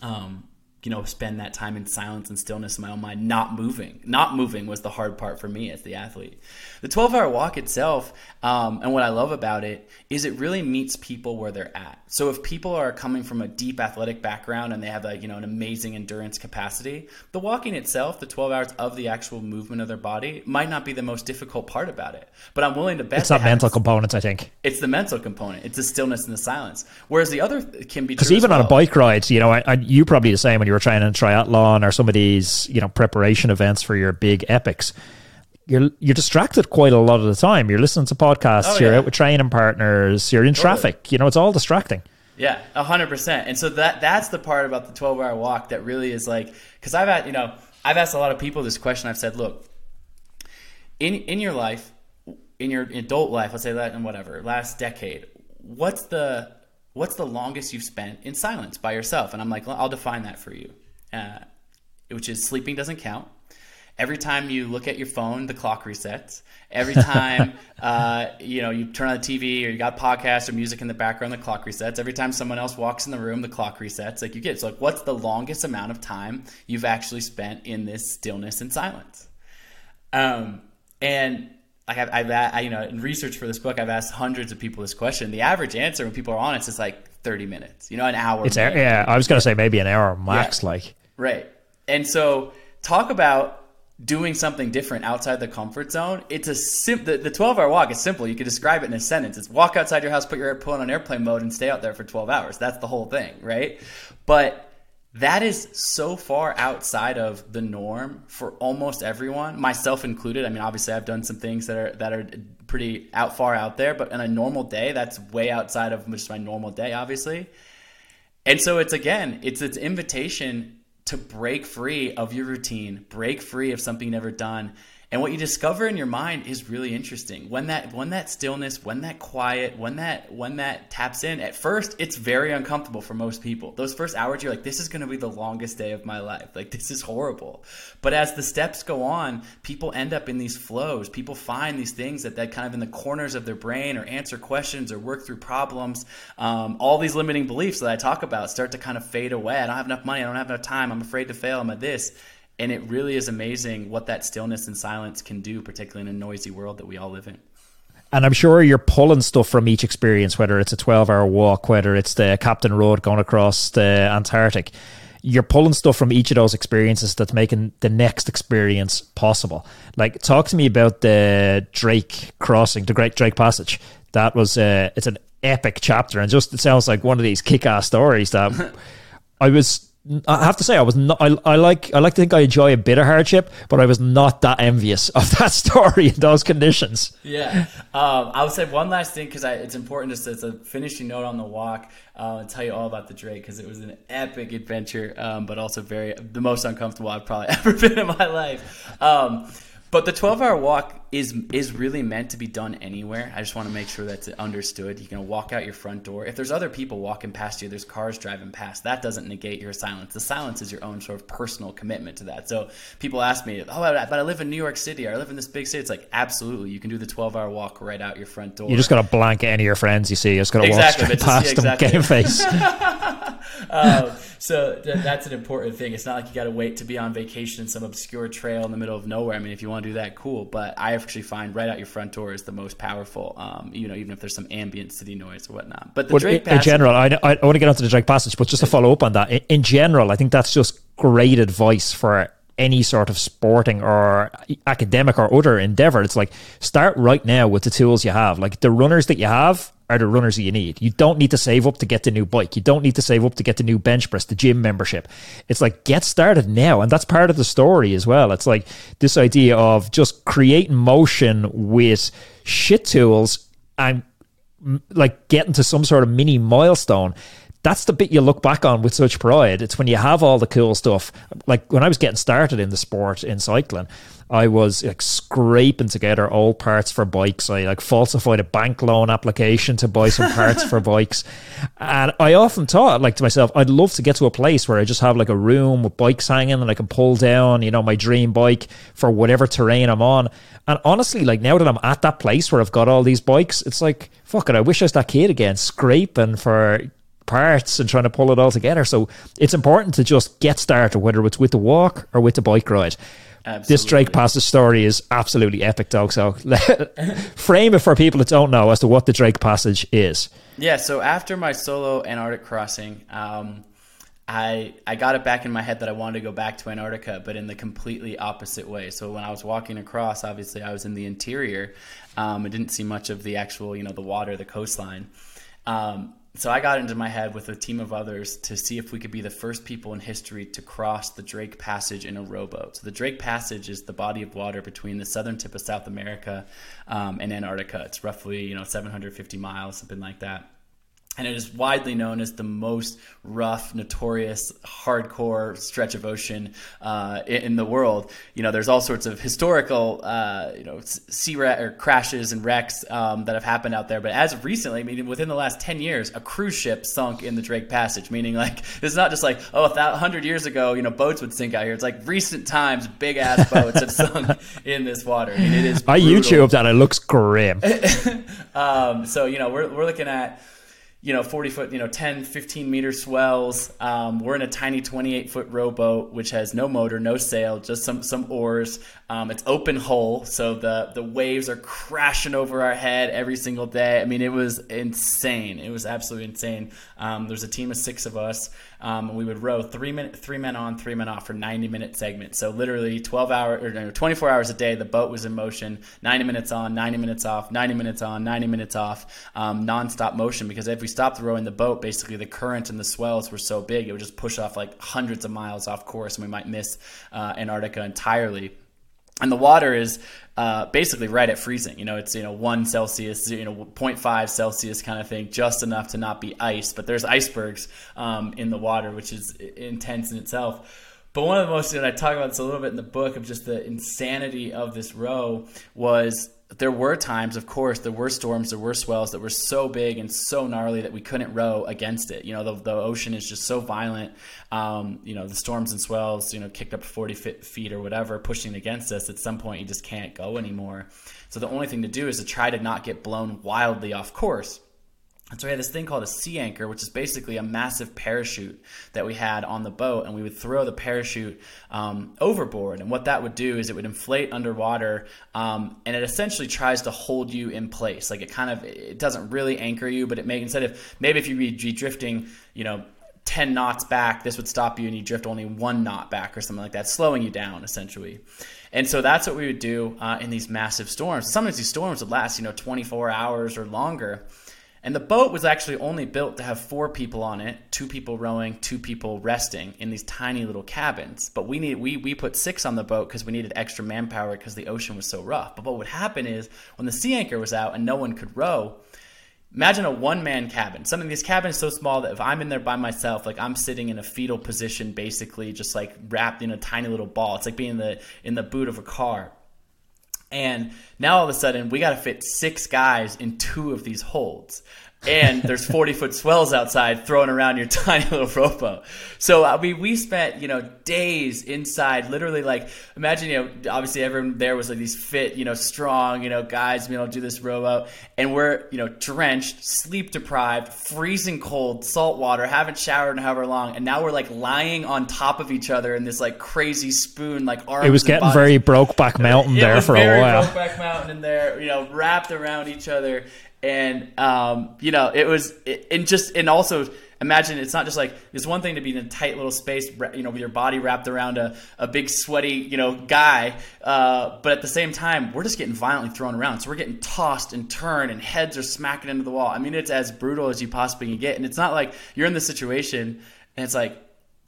um, you know, spend that time in silence and stillness in my own mind, not moving. Not moving was the hard part for me as the athlete. The 12 hour walk itself, um, and what I love about it, is it really meets people where they're at. So if people are coming from a deep athletic background and they have a, you know, an amazing endurance capacity, the walking itself, the 12 hours of the actual movement of their body, might not be the most difficult part about it. But I'm willing to bet it's not mental components, I think. It's the mental component. It's the stillness and the silence. Whereas the other can be because even well. on a bike ride, you know, I, I, you probably the same when you were training in triathlon or some of these, you know, preparation events for your big epics you're you're distracted quite a lot of the time. You're listening to podcasts, oh, you're out with training partners, you're in totally. traffic. You know, it's all distracting. Yeah, hundred percent. And so that that's the part about the twelve hour walk that really is like because I've had you know I've asked a lot of people this question. I've said, look, in in your life, in your adult life, let's say that in whatever last decade, what's the what's the longest you've spent in silence by yourself? And I'm like, I'll define that for you, uh, which is sleeping doesn't count Every time you look at your phone, the clock resets. Every time *laughs* uh, you know you turn on the TV or you got podcasts or music in the background, the clock resets. Every time someone else walks in the room, the clock resets. Like you get, so like what's the longest amount of time you've actually spent in this stillness and silence? Um, and like I've, I've I, you know in research for this book, I've asked hundreds of people this question. The average answer when people are honest is like 30 minutes. You know, an hour. It's yeah. I was gonna say maybe an hour max. Yeah. Like right. And so talk about doing something different outside the comfort zone. It's a sim- the, the 12 hour walk is simple. You could describe it in a sentence. It's walk outside your house, put your airplane on airplane mode, and stay out there for 12 hours. That's the whole thing, right? But that is so far outside of the norm for almost everyone, myself included. I mean, obviously, I've done some things that are that are pretty out far out there, but in a normal day, that's way outside of just my normal day, obviously. And so it's again, it's its invitation to break free of your routine, break free of something you've never done, and what you discover in your mind is really interesting. When that when that stillness, when that quiet, when that when that taps in, at first it's very uncomfortable for most people. Those first hours you're like this is going to be the longest day of my life. Like this is horrible. But as the steps go on, people end up in these flows. People find these things that that kind of in the corners of their brain or answer questions or work through problems. Um, all these limiting beliefs that I talk about start to kind of fade away. I don't have enough money, I don't have enough time, I'm afraid to fail, I'm a this and it really is amazing what that stillness and silence can do, particularly in a noisy world that we all live in. And I'm sure you're pulling stuff from each experience, whether it's a 12 hour walk, whether it's the Captain Rudd going across the Antarctic. You're pulling stuff from each of those experiences that's making the next experience possible. Like, talk to me about the Drake crossing, the Great Drake Passage. That was, uh, it's an epic chapter, and just it sounds like one of these kick ass stories that *laughs* I was I have to say, I was not. I, I like. I like to think I enjoy a bit of hardship, but I was not that envious of *laughs* that story in those conditions. Yeah, um, I would say one last thing because it's important just as a finishing note on the walk uh, and tell you all about the Drake because it was an epic adventure, um, but also very the most uncomfortable I've probably *laughs* ever been in my life. Um, but the 12 hour walk is is really meant to be done anywhere. I just want to make sure that's understood. You can walk out your front door. If there's other people walking past you, there's cars driving past. That doesn't negate your silence. The silence is your own sort of personal commitment to that. So people ask me, "Oh, but I live in New York City or I live in this big city." It's like absolutely, you can do the 12 hour walk right out your front door. You just got to blank any of your friends you see. You just got to exactly, walk straight past yeah, exactly. them, game face. *laughs* um, so th- that's an important thing. It's not like you got to wait to be on vacation in some obscure trail in the middle of nowhere. I mean, if you want to do that, cool. But I actually find right out your front door is the most powerful. Um, you know, even if there's some ambient city noise or whatnot. But the Drake in, in general, I, I, want to get onto the Drake Passage, but just to follow up on that, in, in general, I think that's just great advice for any sort of sporting or academic or other endeavor. It's like start right now with the tools you have. Like the runners that you have are the runners that you need. You don't need to save up to get the new bike. You don't need to save up to get the new bench press, the gym membership. It's like get started now. And that's part of the story as well. It's like this idea of just creating motion with shit tools and like getting to some sort of mini milestone that's the bit you look back on with such pride. It's when you have all the cool stuff. Like when I was getting started in the sport in cycling, I was like scraping together all parts for bikes. I like falsified a bank loan application to buy some parts for *laughs* bikes. And I often thought like to myself, I'd love to get to a place where I just have like a room with bikes hanging and I can pull down, you know, my dream bike for whatever terrain I'm on. And honestly, like now that I'm at that place where I've got all these bikes, it's like, fuck it, I wish I was that kid again, scraping for parts and trying to pull it all together. So it's important to just get started, whether it's with the walk or with the bike ride. Absolutely. This Drake Passage story is absolutely epic, dog. So *laughs* frame it for people that don't know as to what the Drake Passage is. Yeah. So after my solo Antarctic crossing, um, I I got it back in my head that I wanted to go back to Antarctica, but in the completely opposite way. So when I was walking across, obviously I was in the interior. Um, I didn't see much of the actual, you know, the water, the coastline. Um, so I got into my head with a team of others to see if we could be the first people in history to cross the Drake Passage in a rowboat. So the Drake Passage is the body of water between the southern tip of South America um, and Antarctica. It's roughly you know 750 miles, something like that. And it is widely known as the most rough, notorious, hardcore stretch of ocean uh, in the world. You know, there's all sorts of historical, uh, you know, sea or crashes and wrecks um, that have happened out there. But as of recently, I mean, within the last ten years, a cruise ship sunk in the Drake Passage. Meaning, like, it's not just like, oh, a hundred years ago, you know, boats would sink out here. It's like recent times, big ass boats have sunk *laughs* in this water. I mean, it is. I YouTube that. It looks grim. *laughs* um, so you know, we're we're looking at you know 40 foot you know 10 15 meter swells. Um, we're in a tiny 28 foot rowboat which has no motor no sail just some some oars. Um, it's open hull so the the waves are crashing over our head every single day. I mean it was insane. It was absolutely insane. Um, there's a team of six of us um, we would row three minute three men on three men off for 90 minute segments so literally 12 hours or no, 24 hours a day the boat was in motion 90 minutes on 90 minutes off 90 minutes on 90 minutes off um, non-stop motion because if we stopped rowing the boat, basically the current and the swells were so big, it would just push off like hundreds of miles off course, and we might miss uh, Antarctica entirely. And the water is uh, basically right at freezing. You know, it's you know one Celsius, you know 0.5 Celsius kind of thing, just enough to not be ice. But there's icebergs um, in the water, which is intense in itself. But one of the most, and I talk about this a little bit in the book, of just the insanity of this row was there were times, of course, there were storms, there were swells that were so big and so gnarly that we couldn't row against it. You know, the, the ocean is just so violent. Um, you know, the storms and swells, you know, kicked up 40 feet or whatever, pushing against us. At some point, you just can't go anymore. So the only thing to do is to try to not get blown wildly off course. And so we had this thing called a sea anchor, which is basically a massive parachute that we had on the boat, and we would throw the parachute um, overboard. And what that would do is it would inflate underwater, um, and it essentially tries to hold you in place. Like it kind of it doesn't really anchor you, but it may instead of maybe if you be drifting, you know. 10 knots back, this would stop you and you drift only one knot back or something like that, slowing you down essentially. And so that's what we would do uh, in these massive storms. Sometimes these storms would last, you know, 24 hours or longer. And the boat was actually only built to have four people on it, two people rowing, two people resting in these tiny little cabins. But we need we we put six on the boat because we needed extra manpower because the ocean was so rough. But what would happen is when the sea anchor was out and no one could row, imagine a one man cabin. Some of these cabins so small that if I'm in there by myself, like I'm sitting in a fetal position, basically just like wrapped in a tiny little ball. It's like being in the in the boot of a car. And now all of a sudden, we got to fit six guys in two of these holds and there's 40 foot swells outside throwing around your *laughs* tiny little rowboat. So I mean, we spent you know days inside, literally like imagine you know obviously everyone there was like these fit you know strong you know guys you know do this rowboat, and we're you know drenched, sleep deprived, freezing cold, salt water, haven't showered in however long, and now we're like lying on top of each other in this like crazy spoon like arms. It was getting very Brokeback Mountain it there for a while. Brokeback Mountain in there, you know, wrapped around each other and um, you know it was and just and also imagine it's not just like it's one thing to be in a tight little space you know with your body wrapped around a, a big sweaty you know guy uh, but at the same time we're just getting violently thrown around. So we're getting tossed and turned and heads are smacking into the wall. I mean it's as brutal as you possibly can get. And it's not like you're in the situation and it's like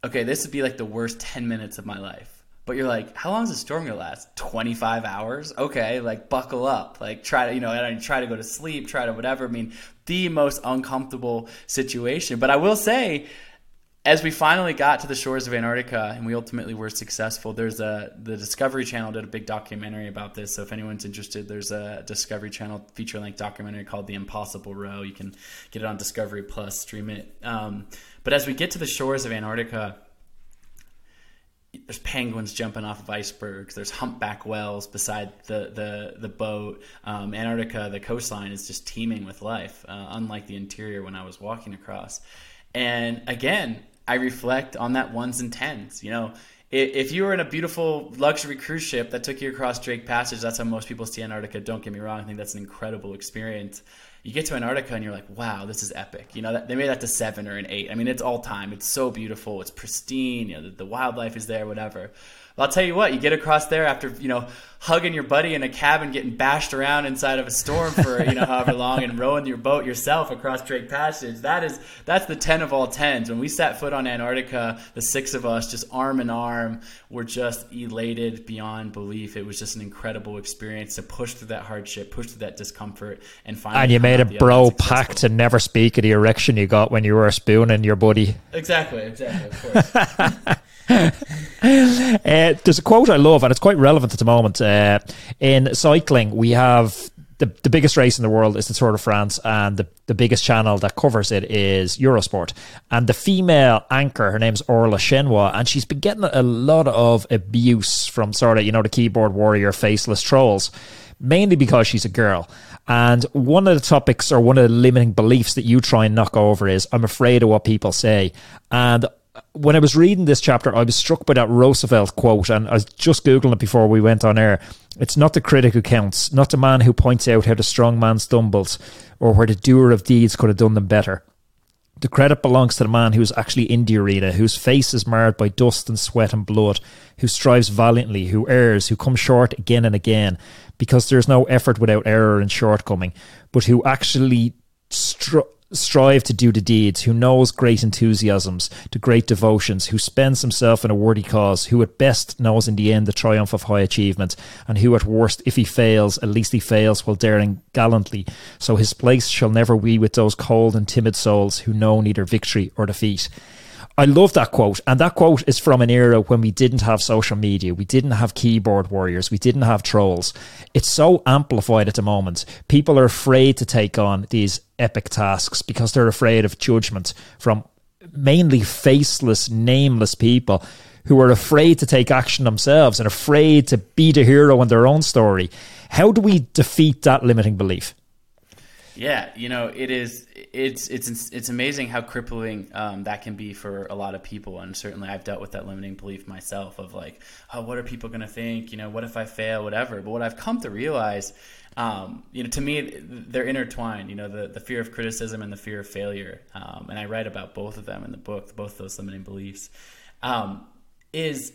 okay this would be like the worst 10 minutes of my life but you're like, how long is the storm gonna last? 25 hours? Okay, like buckle up. Like try to, you know, try to go to sleep, try to whatever. I mean, the most uncomfortable situation. But I will say, as we finally got to the shores of Antarctica and we ultimately were successful, there's a the Discovery Channel did a big documentary about this. So if anyone's interested, there's a Discovery Channel feature length documentary called The Impossible Row. You can get it on Discovery Plus, stream it. Um, but as we get to the shores of Antarctica there's penguins jumping off of icebergs. There's humpback whales beside the the the boat. Um, Antarctica, the coastline is just teeming with life, uh, unlike the interior when I was walking across. And again, I reflect on that ones and tens. You know, if you were in a beautiful luxury cruise ship that took you across Drake Passage, that's how most people see Antarctica. Don't get me wrong; I think that's an incredible experience you get to Antarctica and you're like, wow, this is epic. You know, they made that to seven or an eight. I mean, it's all time. It's so beautiful. It's pristine. You know, the, the wildlife is there, whatever. I'll tell you what, you get across there after, you know, hugging your buddy in a cabin, getting bashed around inside of a storm for, you know, however long and rowing your boat yourself across Drake Passage. That is, that's the 10 of all 10s. When we set foot on Antarctica, the six of us just arm in arm were just elated beyond belief. It was just an incredible experience to push through that hardship, push through that discomfort and finally. And you made a bro pact to never speak of the erection you got when you were spooning your buddy. Exactly, exactly, of course. *laughs* uh, there's a quote I love, and it's quite relevant at the moment. Uh, in cycling, we have the, the biggest race in the world is the Tour de France, and the, the biggest channel that covers it is Eurosport. And the female anchor, her name's Orla Chennaoui, and she's been getting a lot of abuse from sort of, you know, the keyboard warrior faceless trolls, mainly because she's a girl. And one of the topics or one of the limiting beliefs that you try and knock over is I'm afraid of what people say. And when I was reading this chapter, I was struck by that Roosevelt quote, and I was just Googling it before we went on air. It's not the critic who counts, not the man who points out how the strong man stumbles, or where the doer of deeds could have done them better. The credit belongs to the man who is actually in the arena, whose face is marred by dust and sweat and blood, who strives valiantly, who errs, who comes short again and again, because there is no effort without error and shortcoming, but who actually str- strive to do the deeds, who knows great enthusiasms, to great devotions, who spends himself in a worthy cause, who at best knows in the end the triumph of high achievement, and who at worst, if he fails, at least he fails while daring gallantly. So his place shall never be with those cold and timid souls who know neither victory or defeat. I love that quote. And that quote is from an era when we didn't have social media. We didn't have keyboard warriors. We didn't have trolls. It's so amplified at the moment. People are afraid to take on these epic tasks because they're afraid of judgment from mainly faceless, nameless people who are afraid to take action themselves and afraid to be the hero in their own story. How do we defeat that limiting belief? Yeah, you know, it is. It's it's it's amazing how crippling um, that can be for a lot of people, and certainly I've dealt with that limiting belief myself of like, oh, what are people going to think? You know, what if I fail? Whatever. But what I've come to realize, um, you know, to me, they're intertwined. You know, the the fear of criticism and the fear of failure, um, and I write about both of them in the book, both those limiting beliefs, um, is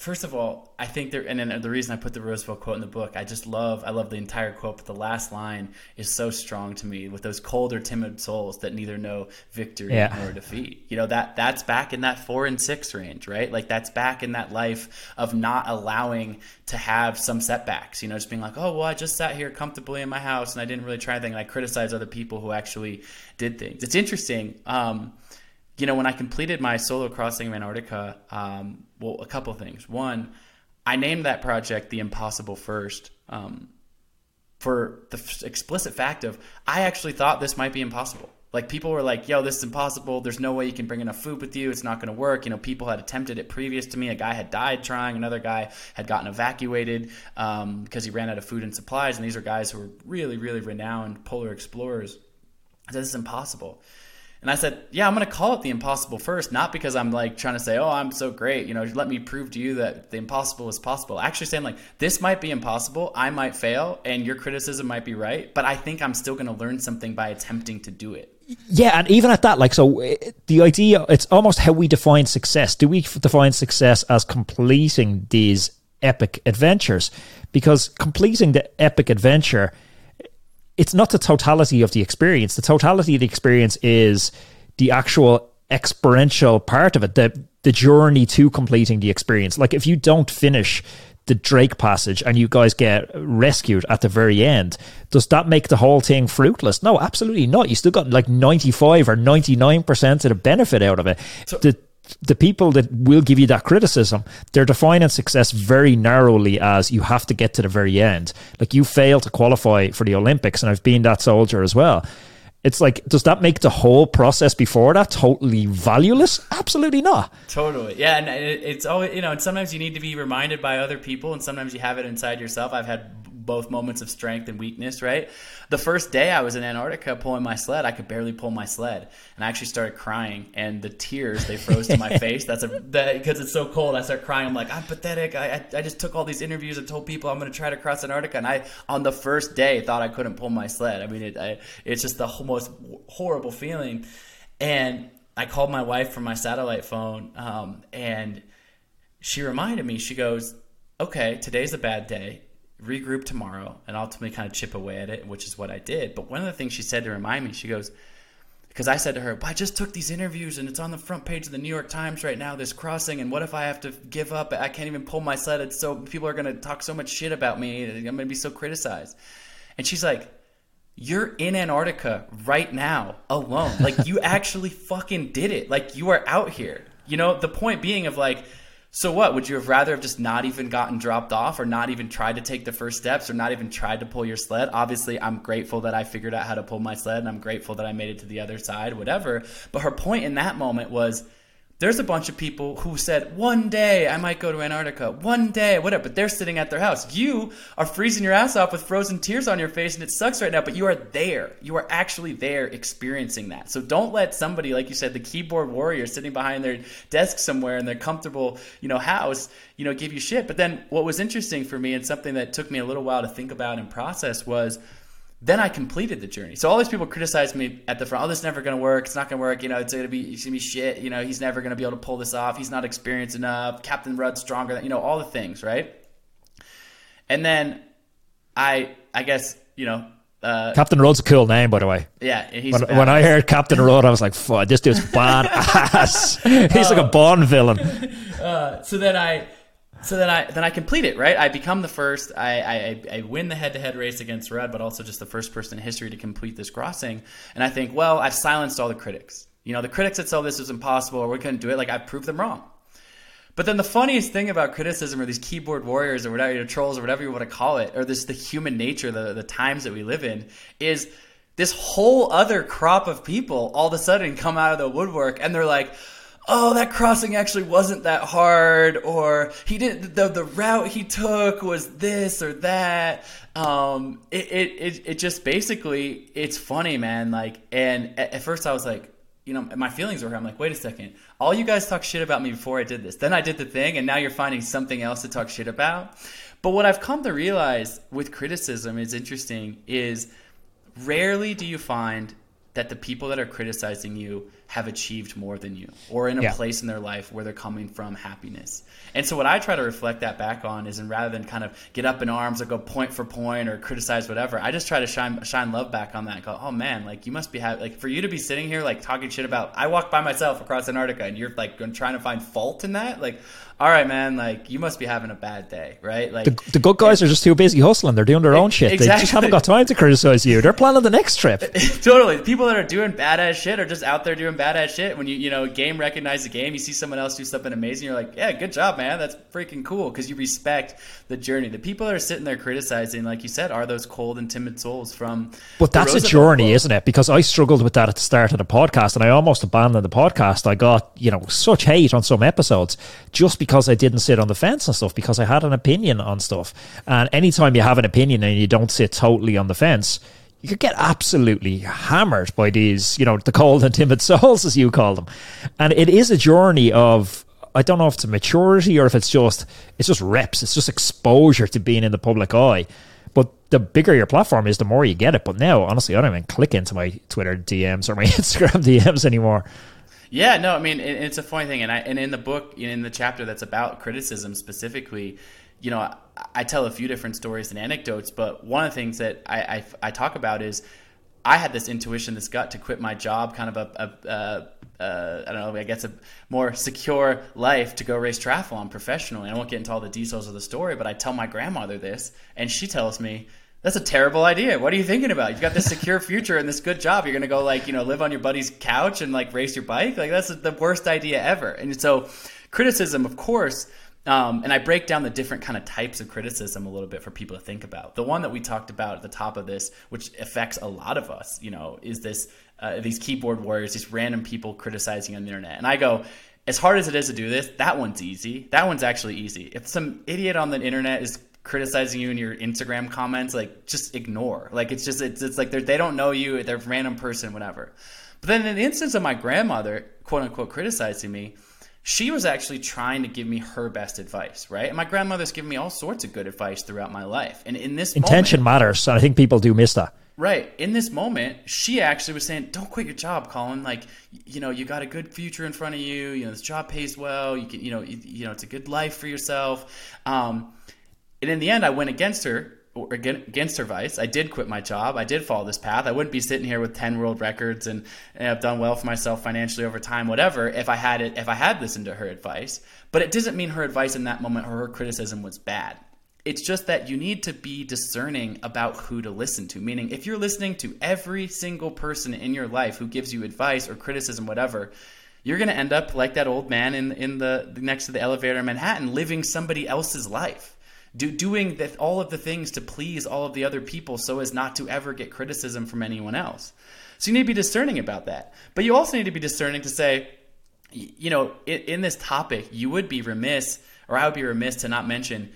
first of all, I think there, and then the reason I put the Roosevelt quote in the book, I just love, I love the entire quote, but the last line is so strong to me with those cold or timid souls that neither know victory yeah. nor defeat. You know, that that's back in that four and six range, right? Like that's back in that life of not allowing to have some setbacks, you know, just being like, oh, well, I just sat here comfortably in my house and I didn't really try anything. And I criticize other people who actually did things. It's interesting. Um, you know, when I completed my solo crossing of Antarctica, um, well, a couple things. One, I named that project The Impossible First um, for the f- explicit fact of I actually thought this might be impossible. Like people were like, "Yo, this is impossible. There's no way you can bring enough food with you. It's not going to work." You know, people had attempted it previous to me. A guy had died trying. Another guy had gotten evacuated um, because he ran out of food and supplies. And these are guys who were really, really renowned polar explorers. Said, "This is impossible." And I said, yeah, I'm going to call it the impossible first, not because I'm like trying to say, oh, I'm so great. You know, let me prove to you that the impossible is possible. Actually saying like, this might be impossible. I might fail and your criticism might be right, but I think I'm still going to learn something by attempting to do it. Yeah, and even at that, like, so eh, the idea, it's almost how we define success. Do we define success as completing these epic adventures? Because completing the epic adventure it's not the totality of the experience. The totality of the experience is the actual experiential part of it, the the journey to completing the experience. Like if you don't finish the Drake passage and you guys get rescued at the very end, does that make the whole thing fruitless? No, absolutely not. You still got like 95 or 99% of the benefit out of it. So, the the people that will give you that criticism, they're defining success very narrowly as you have to get to the very end. Like you fail to qualify for the Olympics, and I've been that soldier as well. It's like, does that make the whole process before that totally valueless? Absolutely not. Totally. Yeah. And it's always, you know, and sometimes you need to be reminded by other people, and sometimes you have it inside yourself. I've had both moments of strength and weakness, right? The first day I was in Antarctica pulling my sled, I could barely pull my sled, and I actually started crying, and the tears they froze to my *laughs* face. That's a that because it's so cold. I start crying. I'm like, I'm pathetic. I, I, I just took all these interviews and told people I'm going to try to cross Antarctica, and I on the first day thought I couldn't pull my sled. I mean, it I, it's just the most horrible feeling, and I called my wife from my satellite phone, um, and she reminded me, she goes, okay, today's a bad day. Regroup tomorrow and ultimately kind of chip away at it, which is what I did. But one of the things she said to remind me, she goes, because I said to her, I just took these interviews and it's on the front page of the New York Times right now, this crossing. And what if I have to give up? I can't even pull my sled. It's so people are going to talk so much shit about me. I'm going to be so criticized. And she's like, You're in Antarctica right now alone. Like, you *laughs* actually fucking did it. Like, you are out here. You know, the point being of like, so what? Would you have rather have just not even gotten dropped off or not even tried to take the first steps or not even tried to pull your sled? Obviously, I'm grateful that I figured out how to pull my sled and I'm grateful that I made it to the other side, whatever. But her point in that moment was there's a bunch of people who said, one day I might go to Antarctica, one day, whatever, but they're sitting at their house. You are freezing your ass off with frozen tears on your face and it sucks right now, but you are there. You are actually there experiencing that. So don't let somebody, like you said, the keyboard warrior sitting behind their desk somewhere in their comfortable, you know, house, you know, give you shit. But then what was interesting for me and something that took me a little while to think about and process was, then I completed the journey. So all these people criticized me at the front. Oh, this is never going to work. It's not going to work. You know, it's going to be it's going to be shit. You know, he's never going to be able to pull this off. He's not experienced enough. Captain Rudd's stronger than you know all the things, right? And then I I guess you know. Uh, Captain Rudd's a cool name, by the way. Yeah, when, when, I heard Captain Rudd, I was like, "Fuck, this dude's badass." *laughs* he's uh, like a Bond villain. *laughs* Uh, so then I so then I then I complete it right. I become the first. I I, I win the head to head race against Rudd, but also just the first person in history to complete this crossing. And I think, well, I've silenced all the critics. You know, the critics that said this was impossible or we couldn't do it. Like I've proved them wrong. But then the funniest thing about criticism or these keyboard warriors or whatever, trolls or whatever you want to call it, or this the human nature, the the times that we live in, is this whole other crop of people all of a sudden come out of the woodwork and they're like oh, that crossing actually wasn't that hard, or he didn't the the route he took was this or that. Um, it, it it it just basically it's funny, man. Like, and at, at first I was like, you know, my feelings were. I'm like, wait a second. All you guys talk shit about me before I did this. Then I did the thing, and now you're finding something else to talk shit about. But what I've come to realize with criticism is interesting is rarely do you find that the people that are criticizing you have achieved more than you or in a yeah. place in their life where they're coming from happiness. And so what I try to reflect that back on is and rather than kind of get up in arms or go point for point or criticize whatever, I just try to shine shine love back on that and go, "Oh man, like you must be happy like for you to be sitting here like talking shit about I walked by myself across Antarctica and you're like trying to find fault in that?" Like all right, man, like you must be having a bad day, right? Like the, the good guys are just too busy hustling. They're doing their own shit. Exactly. They just haven't got time to criticize you. They're planning the next trip. *laughs* totally. People that are doing badass shit are just out there doing badass shit. When you you know game recognize the game, you see someone else do something amazing, you're like, yeah, good job, man. That's freaking cool because you respect the journey. The people that are sitting there criticizing, like you said, are those cold and timid souls from. But that's a journey, quote. isn't it? Because I struggled with that at the start of the podcast, and I almost abandoned the podcast. I got you know such hate on some episodes just because I didn't sit on the fence and stuff because I had an opinion on stuff. And anytime you have an opinion and you don't sit totally on the fence, you could get absolutely hammered by these, you know, the cold and timid *laughs* souls, as you call them. And it is a journey of, I don't know if it's maturity or if it's just, it's just reps. It's just exposure to being in the public eye. But the bigger your platform is, the more you get it. But now, honestly, I don't even click into my Twitter DMs or my *laughs* Instagram DMs anymore. Yeah, no, I mean, it's a funny thing, and I and in the book, in the chapter that's about criticism specifically, you know, I, I tell a few different stories and anecdotes, but one of the things that I, I, I talk about is I had this intuition, this gut to quit my job, kind of I don't know, I guess a more secure life to go race triathlon professionally. I won't get into all the details of the story, but I tell my grandmother this, and she tells me, that's a terrible idea. What are you thinking about? You've got this secure future and this good job. You're going to go like, you know, live on your buddy's couch and like race your bike. Like that's the worst idea ever. And so criticism, of course, um, and I break down the different kind of types of criticism a little bit for people to think about. The one that we talked about at the top of this, which affects a lot of us, you know, is this uh, these keyboard warriors, these random people criticizing on the internet. And I go, as hard as it is to do this, that one's easy. That one's actually easy. If some idiot on the internet is criticizing you in your Instagram comments, like just ignore. Like it's just it's, it's like they don't know you, they're a random person, whatever. But then in the instance of my grandmother, quote unquote, criticizing me, she was actually trying to give me her best advice, right? And my grandmother's given me all sorts of good advice throughout my life. And in this intention moment, matters, I think people do miss that. Right. In this moment, she actually was saying, "Don't quit your job, Colin. Like, you know, you got a good future in front of you. You know, this job pays well. You can, you know, you, you know, it's a good life for yourself." Um, and in the end, I went against her or against her advice. I did quit my job. I did follow this path. I wouldn't be sitting here with ten world records and, and I've done well for myself financially over time, whatever. If I had it, if I had listened to her advice, but it doesn't mean her advice in that moment or her criticism was bad. It's just that you need to be discerning about who to listen to. Meaning, if you're listening to every single person in your life who gives you advice or criticism, whatever, you're going to end up like that old man in in the next to the elevator in Manhattan, living somebody else's life do, doing the, all of the things to please all of the other people so as not to ever get criticism from anyone else. So you need to be discerning about that. But you also need to be discerning to say, you know, in, in this topic, you would be remiss, or I would be remiss to not mention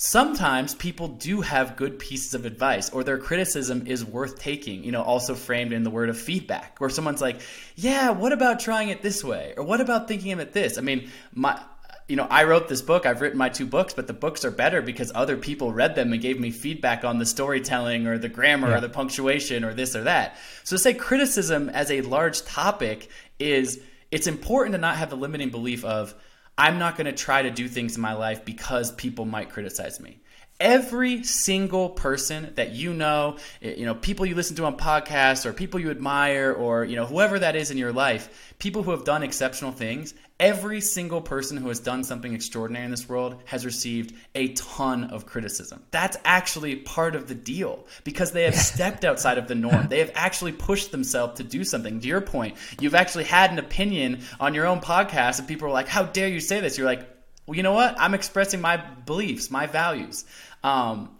sometimes people do have good pieces of advice or their criticism is worth taking you know also framed in the word of feedback where someone's like yeah what about trying it this way or what about thinking of it this i mean my you know, I wrote this book, I've written my two books, but the books are better because other people read them and gave me feedback on the storytelling or the grammar yeah. or the punctuation or this or that. So to say criticism as a large topic is it's important to not have the limiting belief of I'm not going to try to do things in my life because people might criticize me every single person that you know eh, you know people you listen to on podcasts or people you admire or you know whoever that is in your life people who have done exceptional things every single person who has done something extraordinary in this world has received a ton of criticism. That's actually part of the deal because they have stepped outside of the norm. *laughs* They have actually pushed themselves to do something. To your point you've actually had an opinion on your own podcast and people are like how dare you say this? You're like well you know what i'm expressing my beliefs my values um,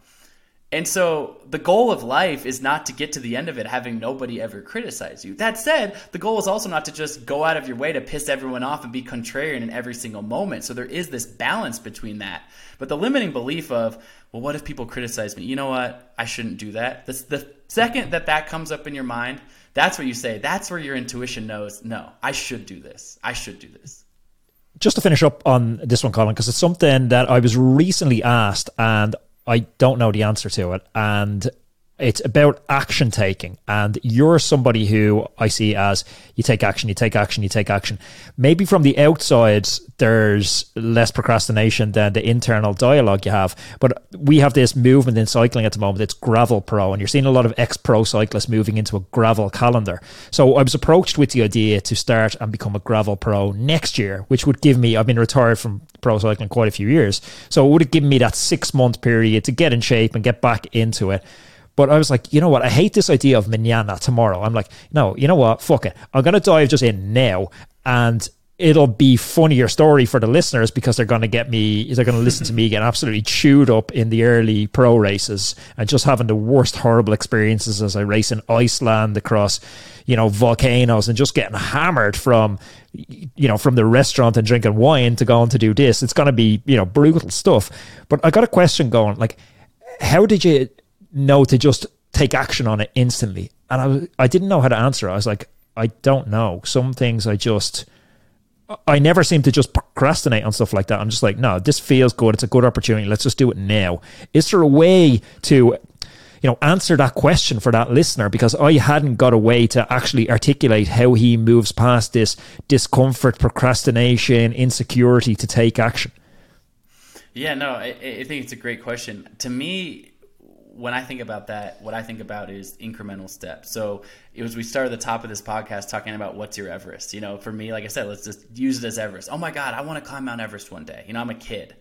and so the goal of life is not to get to the end of it having nobody ever criticize you. That said, the goal is also not to just go out of your way to piss everyone off and be contrarian in every single moment. So there is this balance between that. But the limiting belief of, well, what if people criticize me? You know what? I shouldn't do that. The, the second that that comes up in your mind, that's where you say, that's where your intuition knows, no, I should do this. I should do this just to finish up on this one, Colin, because it's something that I was recently asked, and I don't know the answer to it. And it's about action taking. And you're somebody who I see as you take action, you take action, you take action. Maybe from the outside, there's less procrastination than the internal dialogue you have. But we have this movement in cycling at the moment. It's gravel pro, and you're seeing a lot of ex pro cyclists moving into a gravel calendar. So I was approached with the idea to start and become a gravel pro next year, which would give me, I've been retired from pro cycling quite a few years. So it would have given me that six month period to get in shape and get back into it. But I was like, you know what? I hate this idea of manana tomorrow. I'm like, no, you know what? Fuck it. I'm gonna dive just in now, and it'll be funnier story for the listeners because they're gonna get me. They're gonna listen to me get absolutely chewed up in the early pro races and just having the worst horrible experiences as I race in Iceland across, you know, volcanoes and just getting hammered from you know, from the restaurant and drinking wine to going to do this. It's going to be, you know, brutal stuff. But I got a question going like, how did you know to just take action on it instantly. And I, I didn't know how to answer. I was like, I don't know. Some things I just I never seem to just procrastinate on stuff like that. I'm just like, no, this feels good. It's a good opportunity. Let's just do it now. Is there a way to you know answer that question for that listener because I hadn't got a way to actually articulate how he moves past this discomfort, procrastination, insecurity to take action. Yeah, no, I, I think it's a great question. To me, when I think about that, what I think about is incremental steps. So it was we started the top of this podcast talking about what's your Everest. You know, for me, like I said, let's just use it as Everest. Oh my God, I want to climb Mount Everest one day. You know, I'm a kid.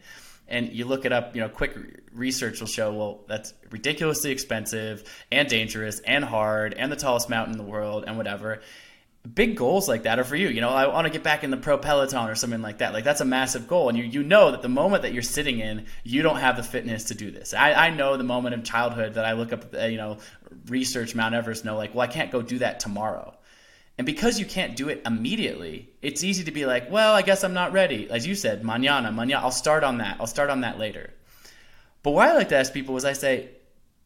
And you look it up, you know, quick research will show, well, that's ridiculously expensive and dangerous and hard and the tallest mountain in the world and whatever big goals like that are for you. You know, I want to get back in the pro peloton or something like that. Like that's a massive goal, and you you know that the moment that you're sitting in, you don't have the fitness to do this. I, I know the moment of childhood that I look up, uh, you know, research Mount Everest, know like, well, I can't go do that tomorrow. And because you can't do it immediately, it's easy to be like, well, I guess I'm not ready. As you said, mañana, mañana, I'll start on that. I'll start on that later. But what I like to ask people is I say,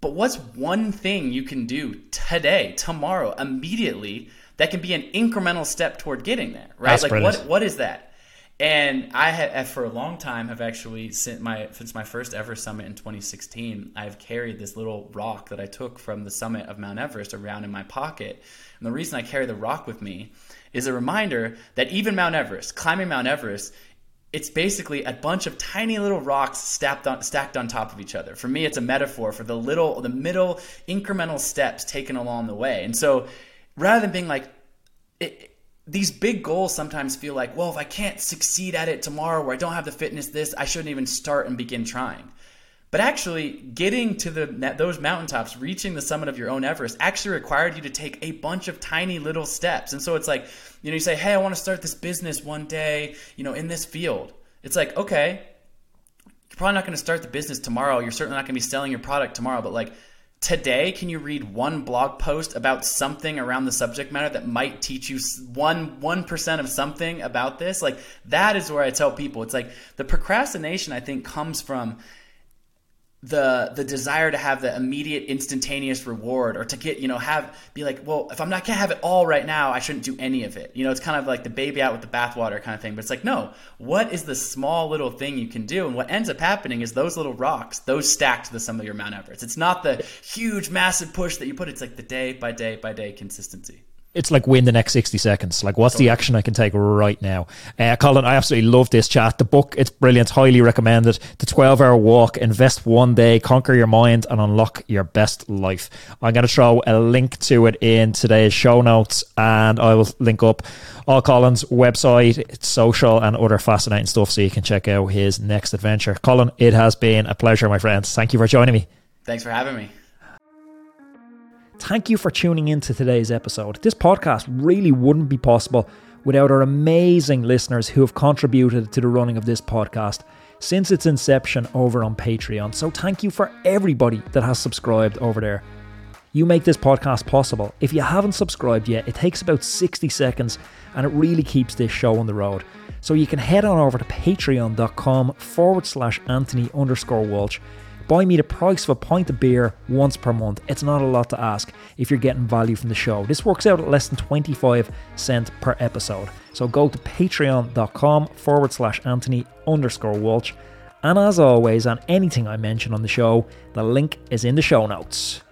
but what's one thing you can do today, tomorrow, immediately that can be an incremental step toward getting there, right? That's like what what is that? And I had for a long time have actually since my since my first ever summit in 2016, I've carried this little rock that I took from the summit of Mount Everest around in my pocket. And the reason I carry the rock with me is a reminder that even Mount Everest, climbing Mount Everest, it's basically a bunch of tiny little rocks stacked on, stacked on top of each other. For me, it's a metaphor for the little, the middle incremental steps taken along the way. And so, rather than being like, it, these big goals sometimes feel like, well, if I can't succeed at it tomorrow, or I don't have the fitness, this I shouldn't even start and begin trying. But actually, getting to the those mountaintops, reaching the summit of your own Everest, actually required you to take a bunch of tiny little steps. And so it's like, you know, you say, "Hey, I want to start this business one day," you know, in this field. It's like, okay, you're probably not going to start the business tomorrow. You're certainly not going to be selling your product tomorrow. But like today, can you read one blog post about something around the subject matter that might teach you one one percent of something about this? Like that is where I tell people, it's like the procrastination. I think comes from the the desire to have the immediate instantaneous reward or to get you know have be like well if i'm not gonna have it all right now i shouldn't do any of it. You know it's kind of like the baby out with the bathwater kind of thing but it's like no what is the small little thing you can do? And what ends up happening is those little rocks those stack to the sum of your mount everest. It's not the huge massive push that you put. It's like the day by day by day consistency it's like win the next 60 seconds. Like, what's the action I can take right now? Uh, Colin, I absolutely love this chat. The book, it's brilliant. Highly recommended. The 12 hour walk, invest one day, conquer your mind, and unlock your best life. I'm going to throw a link to it in today's show notes, and I will link up all Colin's website, social, and other fascinating stuff so you can check out his next adventure. Colin, it has been a pleasure, my friends. Thank you for joining me. Thanks for having me. Thank you for tuning in to today's episode. This podcast really wouldn't be possible without our amazing listeners who have contributed to the running of this podcast since its inception over on Patreon. So thank you for everybody that has subscribed over there. You make this podcast possible. If you haven't subscribed yet, it takes about 60 seconds and it really keeps this show on the road. So you can head on over to patreon.com forward slash Anthony underscore Walsh Buy me the price of a pint of beer once per month. It's not a lot to ask if you're getting value from the show. This works out at less than 25 cents per episode. So go to patreon.com forward slash Anthony underscore Walsh. And as always, on anything I mention on the show, the link is in the show notes.